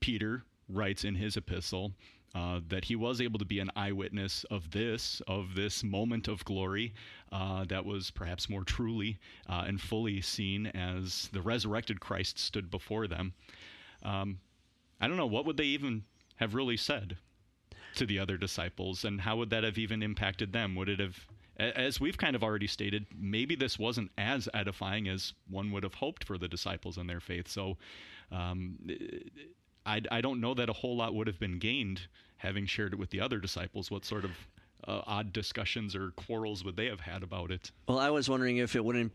Peter writes in his epistle, uh, that he was able to be an eyewitness of this, of this moment of glory uh, that was perhaps more truly uh, and fully seen as the resurrected Christ stood before them. Um, I don't know, what would they even have really said to the other disciples, and how would that have even impacted them? Would it have, as we've kind of already stated, maybe this wasn't as edifying as one would have hoped for the disciples and their faith. So, um, I, I don't know that a whole lot would have been gained having shared it with the other disciples. What sort of uh, odd discussions or quarrels would they have had about it? Well, I was wondering if it wouldn't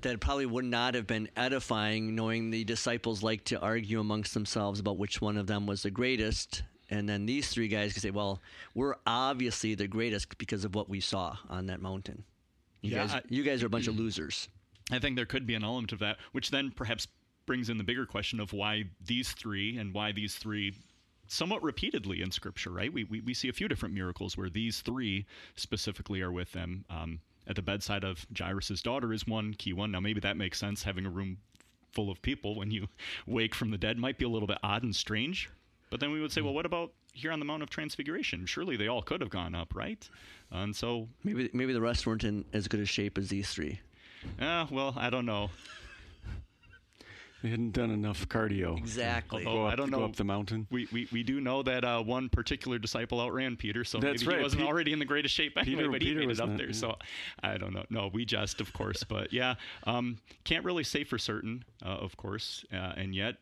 that probably would not have been edifying, knowing the disciples like to argue amongst themselves about which one of them was the greatest. And then these three guys can say, "Well, we're obviously the greatest because of what we saw on that mountain. You Yeah, guys, I- you guys are a bunch of losers." I think there could be an element of that, which then perhaps brings in the bigger question of why these three and why these three somewhat repeatedly in Scripture, right? We, we, we see a few different miracles where these three specifically are with them. Um, at the bedside of Jairus' daughter is one key one. Now, maybe that makes sense. Having a room full of people when you wake from the dead might be a little bit odd and strange. But then we would say, well, what about here on the Mount of Transfiguration? Surely they all could have gone up, right? And so, Maybe maybe the rest weren't in as good a shape as these three. uh, well, I don't know. They hadn't done enough cardio. Exactly. Go up, I don't Go know. up the mountain. We, we, we do know that uh, one particular disciple outran Peter, so That's maybe right. he wasn't Pe- already in the greatest shape anyway, Peter- but he Peter made was it up not, there. yeah. So I don't know. No, we jest, of course, but yeah, um, can't really say for certain, uh, of course, uh, and yet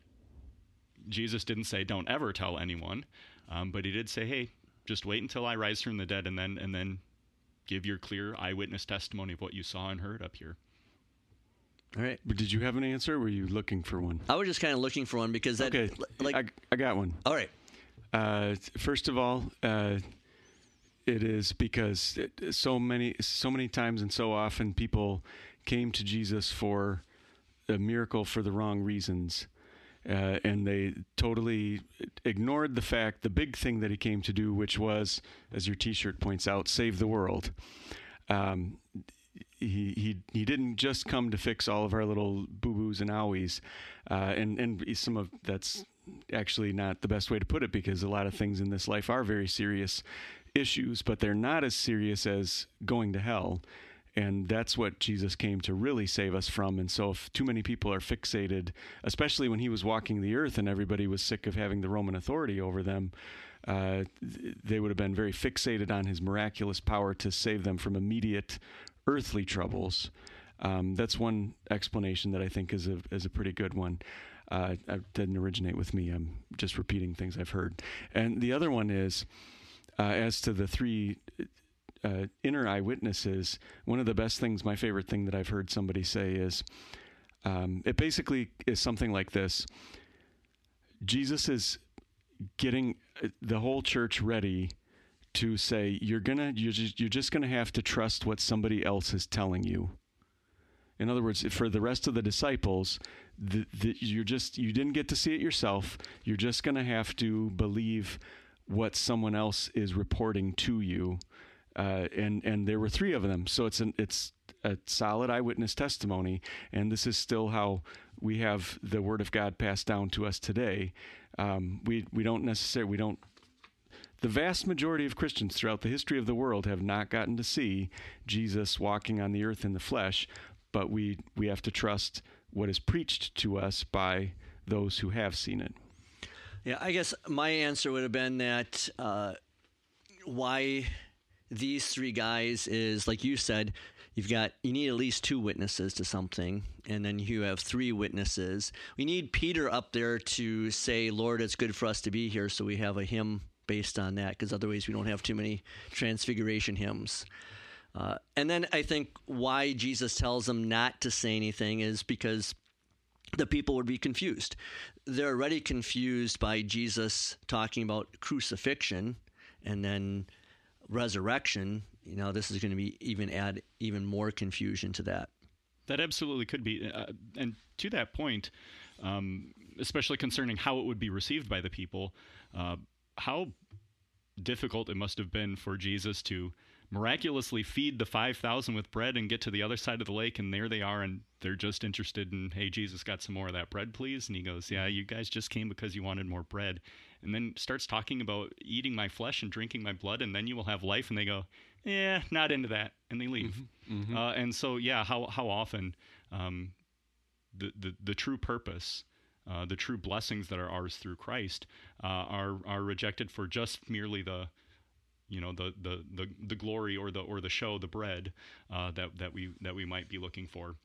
Jesus didn't say don't ever tell anyone, um, but he did say, hey, just wait until I rise from the dead, and then and then give your clear eyewitness testimony of what you saw and heard up here. All right. But Did you have an answer? Or were you looking for one? I was just kind of looking for one because that, Okay, like, I, I got one. all right. Uh, first of all, uh, it is because it, so many, so many times and so often people came to Jesus for a miracle for the wrong reasons, uh, and they totally ignored the fact, the big thing that he came to do, which was, as your T-shirt points out, save the world. Um, he he he didn't just come to fix all of our little boo boos and owies, uh, and and some of that's actually not the best way to put it because a lot of things in this life are very serious issues, but they're not as serious as going to hell. And that's what Jesus came to really save us from. And so, if too many people are fixated, especially when he was walking the earth and everybody was sick of having the Roman authority over them, uh, they would have been very fixated on his miraculous power to save them from immediate earthly troubles. Um, that's one explanation that I think is a is a pretty good one. Uh, it didn't originate with me. I'm just repeating things I've heard. And the other one is uh, as to the three uh, inner eyewitnesses. One of the best things, my favorite thing that I've heard somebody say is, um, it basically is something like this: Jesus is getting uh, the whole church ready to say you're gonna you're just you're just gonna have to trust what somebody else is telling you. In other words, for the rest of the disciples, the, the, you're just you didn't get to see it yourself. You're just gonna have to believe what someone else is reporting to you. Uh, and and there were three of them, so it's an it's a solid eyewitness testimony, and this is still how we have the word of God passed down to us today. Um, we we don't necessarily we don't the vast majority of Christians throughout the history of the world have not gotten to see Jesus walking on the earth in the flesh, but we we have to trust what is preached to us by those who have seen it. Yeah, I guess my answer would have been that uh, why these three guys is like you said, you've got you need at least two witnesses to something, and then you have three witnesses. We need Peter up there to say, "Lord, it's good for us to be here," so we have a hymn based on that, because otherwise we don't have too many transfiguration hymns. Uh, and then I think why Jesus tells them not to say anything is because the people would be confused. They're already confused by Jesus talking about crucifixion and then resurrection. You know, this is going to be even add even more confusion to that. That absolutely could be. Uh, and to that point, um, especially concerning how it would be received by the people, uh, how difficult it must have been for Jesus to miraculously feed the 5,000 with bread and get to the other side of the lake, and there they are, and they're just interested in, hey, Jesus, got some more of that bread, please? And he goes, yeah, you guys just came because you wanted more bread. And then starts talking about eating my flesh and drinking my blood, and then you will have life. And they go, yeah, not into that. And they leave. Uh, and so, yeah, how, how often um, the, the, the true purpose, uh, the true blessings that are ours through Christ, uh, are, are rejected for just merely the, you know, the, the, the, the glory or the, or the show, the bread uh, that, that, we, that we might be looking for.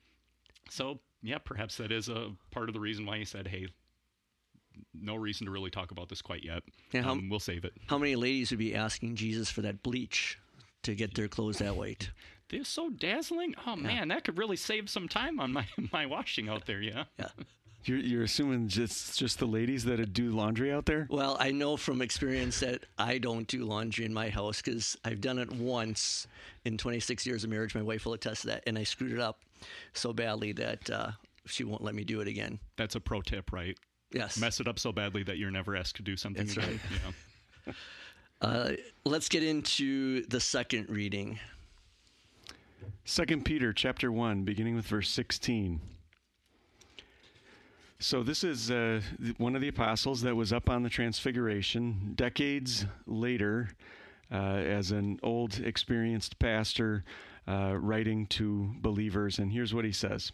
So, yeah, perhaps that is a part of the reason why he said, hey, no reason to really talk about this quite yet. Yeah, how- um, we'll save it. How many ladies would be asking Jesus for that bleach to get their clothes that white? they're so dazzling. Oh man, that could really save some time on my my washing out there. Yeah. Yeah. You're, you're assuming just just the ladies that do laundry out there? Well, I know from experience that I don't do laundry in my house because I've done it once in 26 years of marriage. My wife will attest to that, and I screwed it up so badly that uh, she won't let me do it again. That's a pro tip, right? Yes. Mess it up so badly that you're never asked to do something That's again. right. Uh, let's get into the second reading. Second Peter chapter 1 beginning with verse 16. So this is uh, one of the apostles that was up on the transfiguration decades later uh, as an old experienced pastor uh, writing to believers and here's what he says.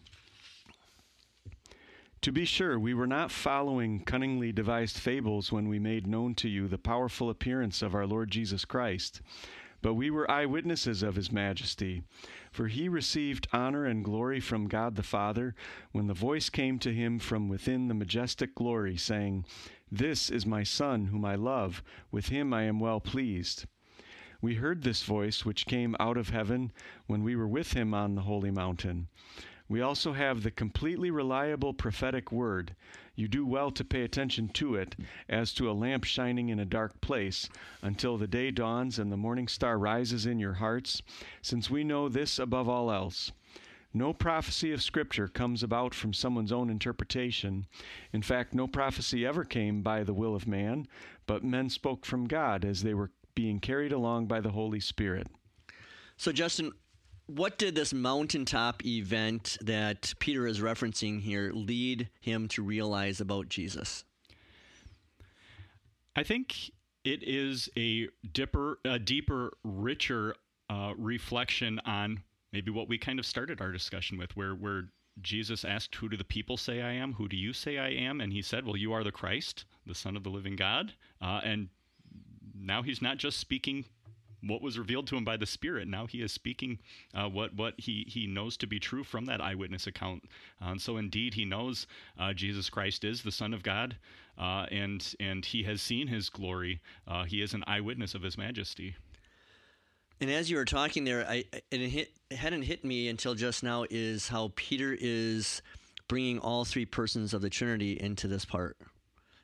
To be sure, we were not following cunningly devised fables when we made known to you the powerful appearance of our Lord Jesus Christ, but we were eyewitnesses of his majesty. For he received honor and glory from God the Father when the voice came to him from within the majestic glory, saying, This is my Son, whom I love, with him I am well pleased. We heard this voice which came out of heaven when we were with him on the holy mountain. We also have the completely reliable prophetic word. You do well to pay attention to it, as to a lamp shining in a dark place, until the day dawns and the morning star rises in your hearts, since we know this above all else. No prophecy of Scripture comes about from someone's own interpretation. In fact, no prophecy ever came by the will of man, but men spoke from God as they were being carried along by the Holy Spirit. So, Justin, what did this mountaintop event that Peter is referencing here lead him to realize about Jesus? I think it is a dipper, a deeper, richer uh, reflection on maybe what we kind of started our discussion with, where where Jesus asked, "Who do the people say I am? Who do you say I am?" And he said, "Well, you are the Christ, the Son of the living God." Uh, and now he's not just speaking what was revealed to him by the Spirit. Now he is speaking uh, what what he he knows to be true from that eyewitness account. Uh, and so indeed, he knows uh, Jesus Christ is the Son of God, uh, and and he has seen His glory. Uh, he is an eyewitness of His majesty. And as you were talking there, I it, hit, it hadn't hit me until just now is how Peter is bringing all three persons of the Trinity into this part.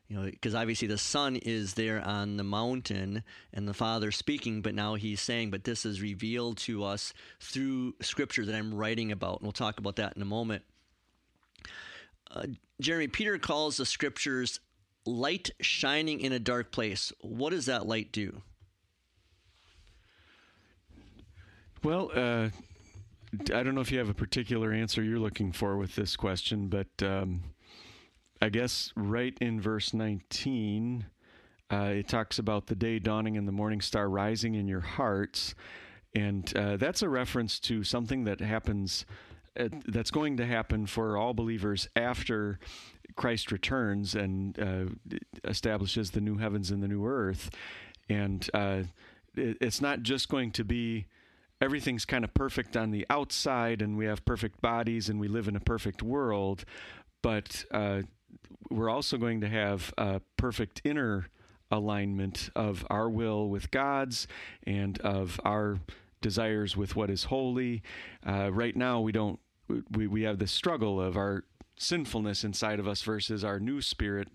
You know, because obviously the Son is there on the mountain and the Father speaking, but now he's saying, but this is revealed to us through Scripture that I'm writing about. And we'll talk about that in a moment. Uh, Jeremy, Peter calls the Scriptures light shining in a dark place. What does that light do? Well, uh, I don't know if you have a particular answer you're looking for with this question, but um, I guess right in verse 19, uh, it talks about the day dawning and the morning star rising in your hearts. And uh, that's a reference to something that happens, uh, that's going to happen for all believers after Christ returns and uh, establishes the new heavens and the new earth. And uh, it, it's not just going to be everything's kind of perfect on the outside and we have perfect bodies and we live in a perfect world, but uh, we're also going to have a perfect inner alignment of our will with God's and of our desires with what is holy. Uh, right now, we don't. We, we have this struggle of our sinfulness inside of us versus our new spirit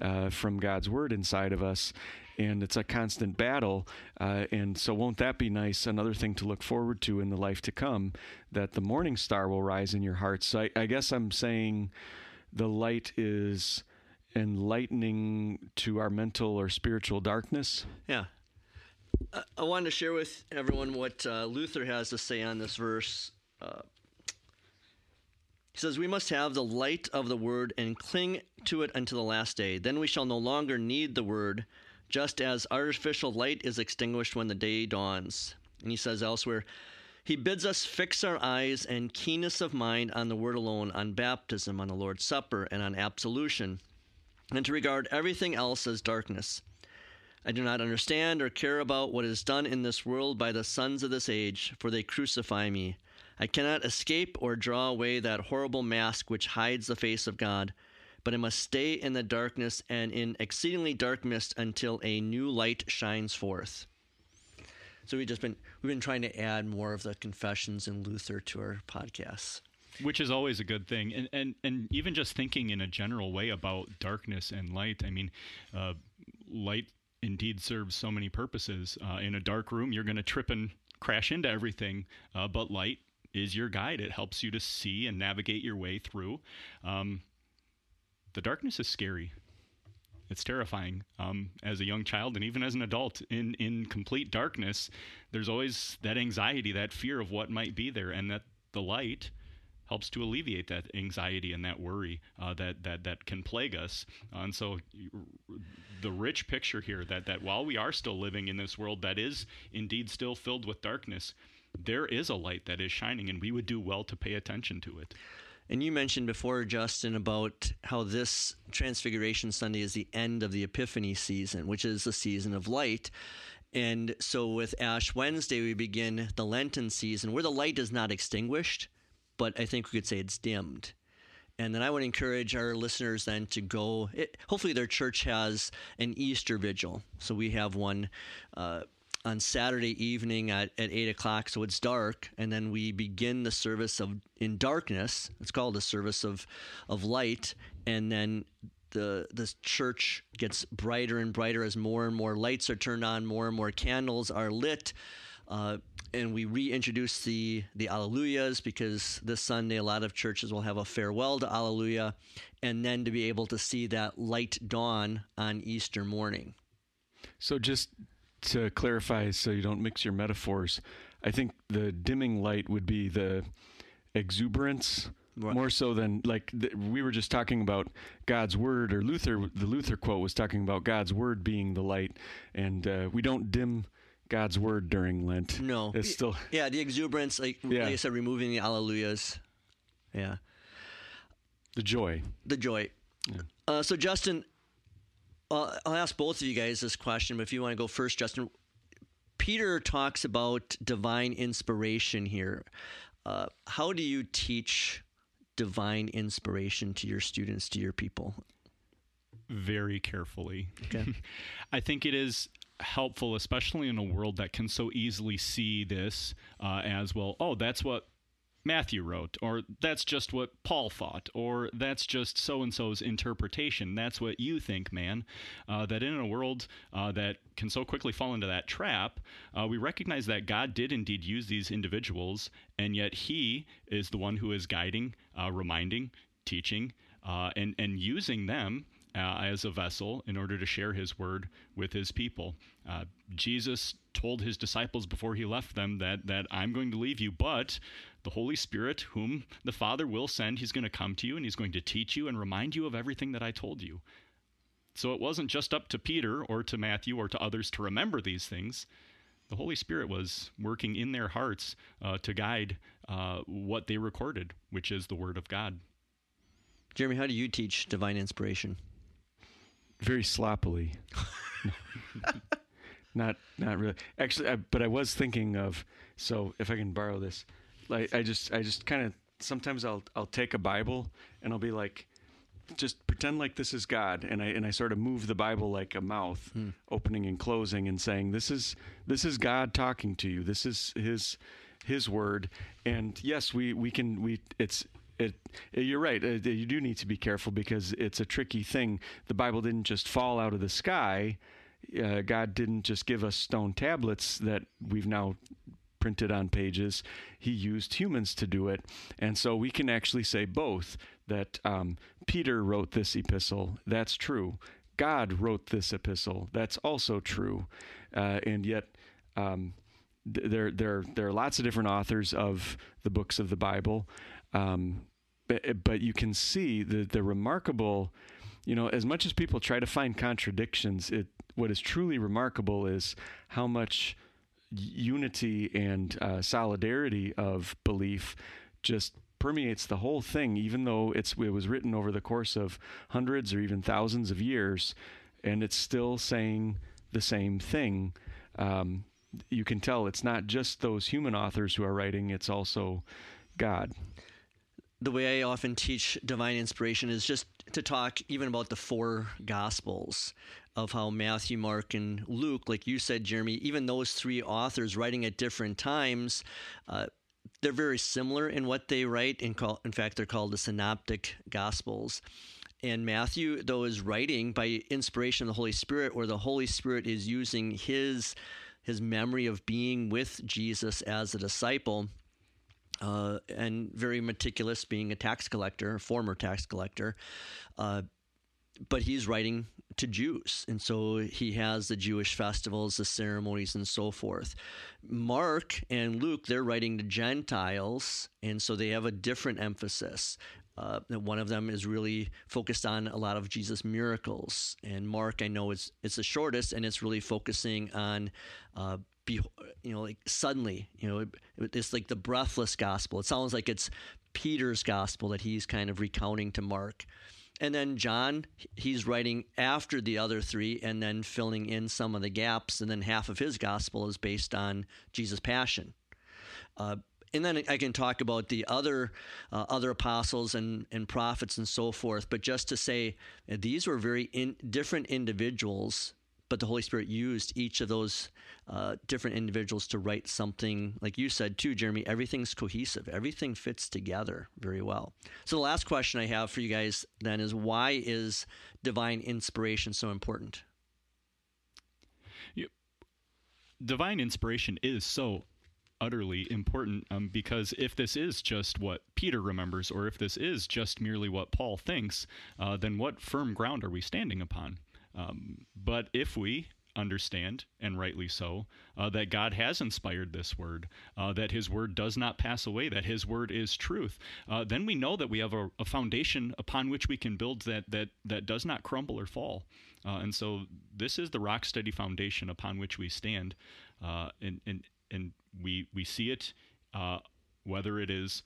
uh, from God's word inside of us. And it's a constant battle. Uh, and so, won't that be nice? Another thing to look forward to in the life to come that the morning star will rise in your heart. So, I, I guess I'm saying the light is enlightening to our mental or spiritual darkness. Yeah. I, wanted to share with everyone what uh, Luther has to say on this verse. Uh, he says, We must have the light of the word and cling to it until the last day. Then we shall no longer need the word, just as artificial light is extinguished when the day dawns. And he says elsewhere, he bids us fix our eyes and keenness of mind on the word alone, on baptism, on the Lord's Supper, and on absolution, and to regard everything else as darkness. I do not understand or care about what is done in this world by the sons of this age, for they crucify me. I cannot escape or draw away that horrible mask which hides the face of God, but I must stay in the darkness and in exceedingly dark mist until a new light shines forth. So we've just been we've been trying to add more of the confessions in Luther to our podcasts. Which is always a good thing, and and and even just thinking in a general way about darkness and light. I mean, uh, light indeed serves so many purposes. Uh, in a dark room, you're going to trip and crash into everything, uh, but light is your guide. It helps you to see and navigate your way through. Um, the darkness is scary. It's terrifying. Um, as a young child and even as an adult, in in complete darkness, there's always that anxiety, that fear of what might be there, and that the light helps to alleviate that anxiety and that worry uh, that that that can plague us. Uh, and so, the rich picture here that that while we are still living in this world that is indeed still filled with darkness, there is a light that is shining, and we would do well to pay attention to it. And you mentioned before, Justin, about how this Transfiguration Sunday is the end of the Epiphany season, which is the season of light. And so with Ash Wednesday, we begin the Lenten season where the light is not extinguished, but I think we could say it's dimmed. And then I would encourage our listeners then to go. It, hopefully, their church has an Easter vigil. So we have one uh, on Saturday evening at, at eight o'clock, so it's dark, and then we begin the service of in darkness. It's called a service of of light, and then the the church gets brighter and brighter as more and more lights are turned on, more and more candles are lit. Uh, and we reintroduce the the Alleluias because this Sunday a lot of churches will have a farewell to Alleluia, and then to be able to see that light dawn on Easter morning. So just to clarify, so you don't mix your metaphors, I think the dimming light would be the exuberance. Right. More so than like the, we were just talking about God's word, or Luther. The Luther quote was talking about God's word being the light, and uh, we don't dim God's word during Lent. No, it's still yeah the exuberance, like, yeah. like I said, removing the alleluias. Yeah, the joy. The joy. Yeah. Uh, so Justin, uh, I'll ask both of you guys this question, but if you want to go first, Justin. Peter talks about divine inspiration here. Uh, how do you teach divine inspiration to your students, to your people? Very carefully. Okay. I think it is helpful, especially in a world that can so easily see this uh, as well. Oh, that's what Matthew wrote, or that's just what Paul thought, or that's just so and so's interpretation. That's what you think, man. Uh, that in a world uh, that can so quickly fall into that trap, uh, we recognize that God did indeed use these individuals, and yet He is the one who is guiding, uh, reminding, teaching, uh, and and using them uh, as a vessel in order to share his word with his people. Uh, Jesus told his disciples before he left them that, that I'm going to leave you, but the Holy Spirit, whom the Father will send, he's going to come to you and he's going to teach you and remind you of everything that I told you. So it wasn't just up to Peter or to Matthew or to others to remember these things. The Holy Spirit was working in their hearts uh, to guide uh, what they recorded, which is the Word of God. Jeremy, how do you teach divine inspiration? Very sloppily. not not really. Actually, I, but I was thinking of so if I can borrow this, like I just I just kind of sometimes I'll I'll take a Bible and I'll be like just pretend like this is God and I and I sort of move the Bible like a mouth hmm. opening and closing and saying this is this is God talking to you this is his his word and yes we we can we it's it, you're right. You do need to be careful because it's a tricky thing. The Bible didn't just fall out of the sky. Uh, God didn't just give us stone tablets that we've now printed on pages. He used humans to do it. And so we can actually say both that um, Peter wrote this epistle. That's true. God wrote this epistle. That's also true. Uh, and yet, um, there, there, there are lots of different authors of the books of the Bible. Um, but, but you can see the, the remarkable, you know, as much as people try to find contradictions, it, what is truly remarkable is how much unity and uh, solidarity of belief just permeates the whole thing, even though it's it was written over the course of hundreds or even thousands of years, and it's still saying the same thing. Um, you can tell it's not just those human authors who are writing; it's also God the way I often teach divine inspiration is just to talk even about the four gospels. of how Matthew, Mark, and Luke, like you said, Jeremy, even those three authors writing at different times, uh, they're very similar in what they write. In, call, in fact, they're called the Synoptic Gospels. And Matthew, though, is writing by inspiration of the Holy Spirit, where the Holy Spirit is using his his memory of being with Jesus as a disciple. Uh, and very meticulous, being a tax collector, a former tax collector. Uh, but he's writing to Jews. And so he has the Jewish festivals, the ceremonies, and so forth. Mark and Luke, they're writing to Gentiles. And so they have a different emphasis. Uh, one of them is really focused on a lot of Jesus' miracles, and Mark, I know, it's it's the shortest, and it's really focusing on, uh, be, you know, like suddenly, you know, it, it's like the breathless gospel. It sounds like it's Peter's gospel that he's kind of recounting to Mark, and then John, he's writing after the other three, and then filling in some of the gaps, and then half of his gospel is based on Jesus' passion. Uh, and then I can talk about the other uh, other apostles and, and prophets and so forth. But just to say, these were very in, different individuals, but the Holy Spirit used each of those uh, different individuals to write something, like you said too, Jeremy. Everything's cohesive. Everything fits together very well. So the last question I have for you guys then is, why is divine inspiration so important? divine inspiration is so utterly important um, because if this is just what Peter remembers, or if this is just merely what Paul thinks, uh, then what firm ground are we standing upon? Um, but if we understand, and rightly so, uh, that God has inspired this word, uh, that His word does not pass away, that His word is truth, uh, then we know that we have a, a, foundation upon which we can build that that that does not crumble or fall. Uh, and so, this is the rock steady foundation upon which we stand. Uh, and, and and we we see it uh, whether it is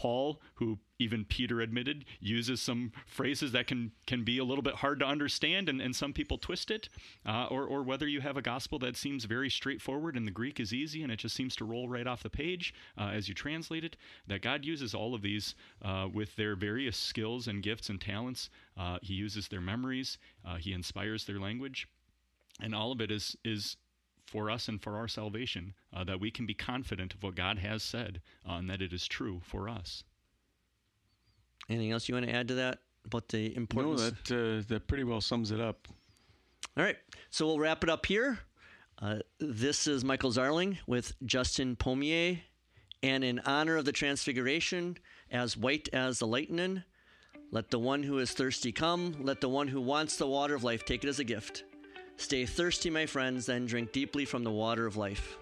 Paul, who even Peter admitted uses some phrases that can can be a little bit hard to understand, and, and some people twist it, uh, or or whether you have a gospel that seems very straightforward and the Greek is easy and it just seems to roll right off the page uh, as you translate it. That God uses all of these uh, with their various skills and gifts and talents. Uh, he uses their memories. Uh, he inspires their language, and all of it is is for us and for our salvation, uh, that we can be confident of what God has said uh, and that it is true for us. Anything else you want to add to that about the importance? No, that uh, that pretty well sums it up. All right, so we'll wrap it up here. Uh, this is Michael Zarling with Justin Pomier, and in honor of the Transfiguration, as white as the lightning, let the one who is thirsty come. Let the one who wants the water of life take it as a gift. Stay thirsty, my friends, then drink deeply from the water of life.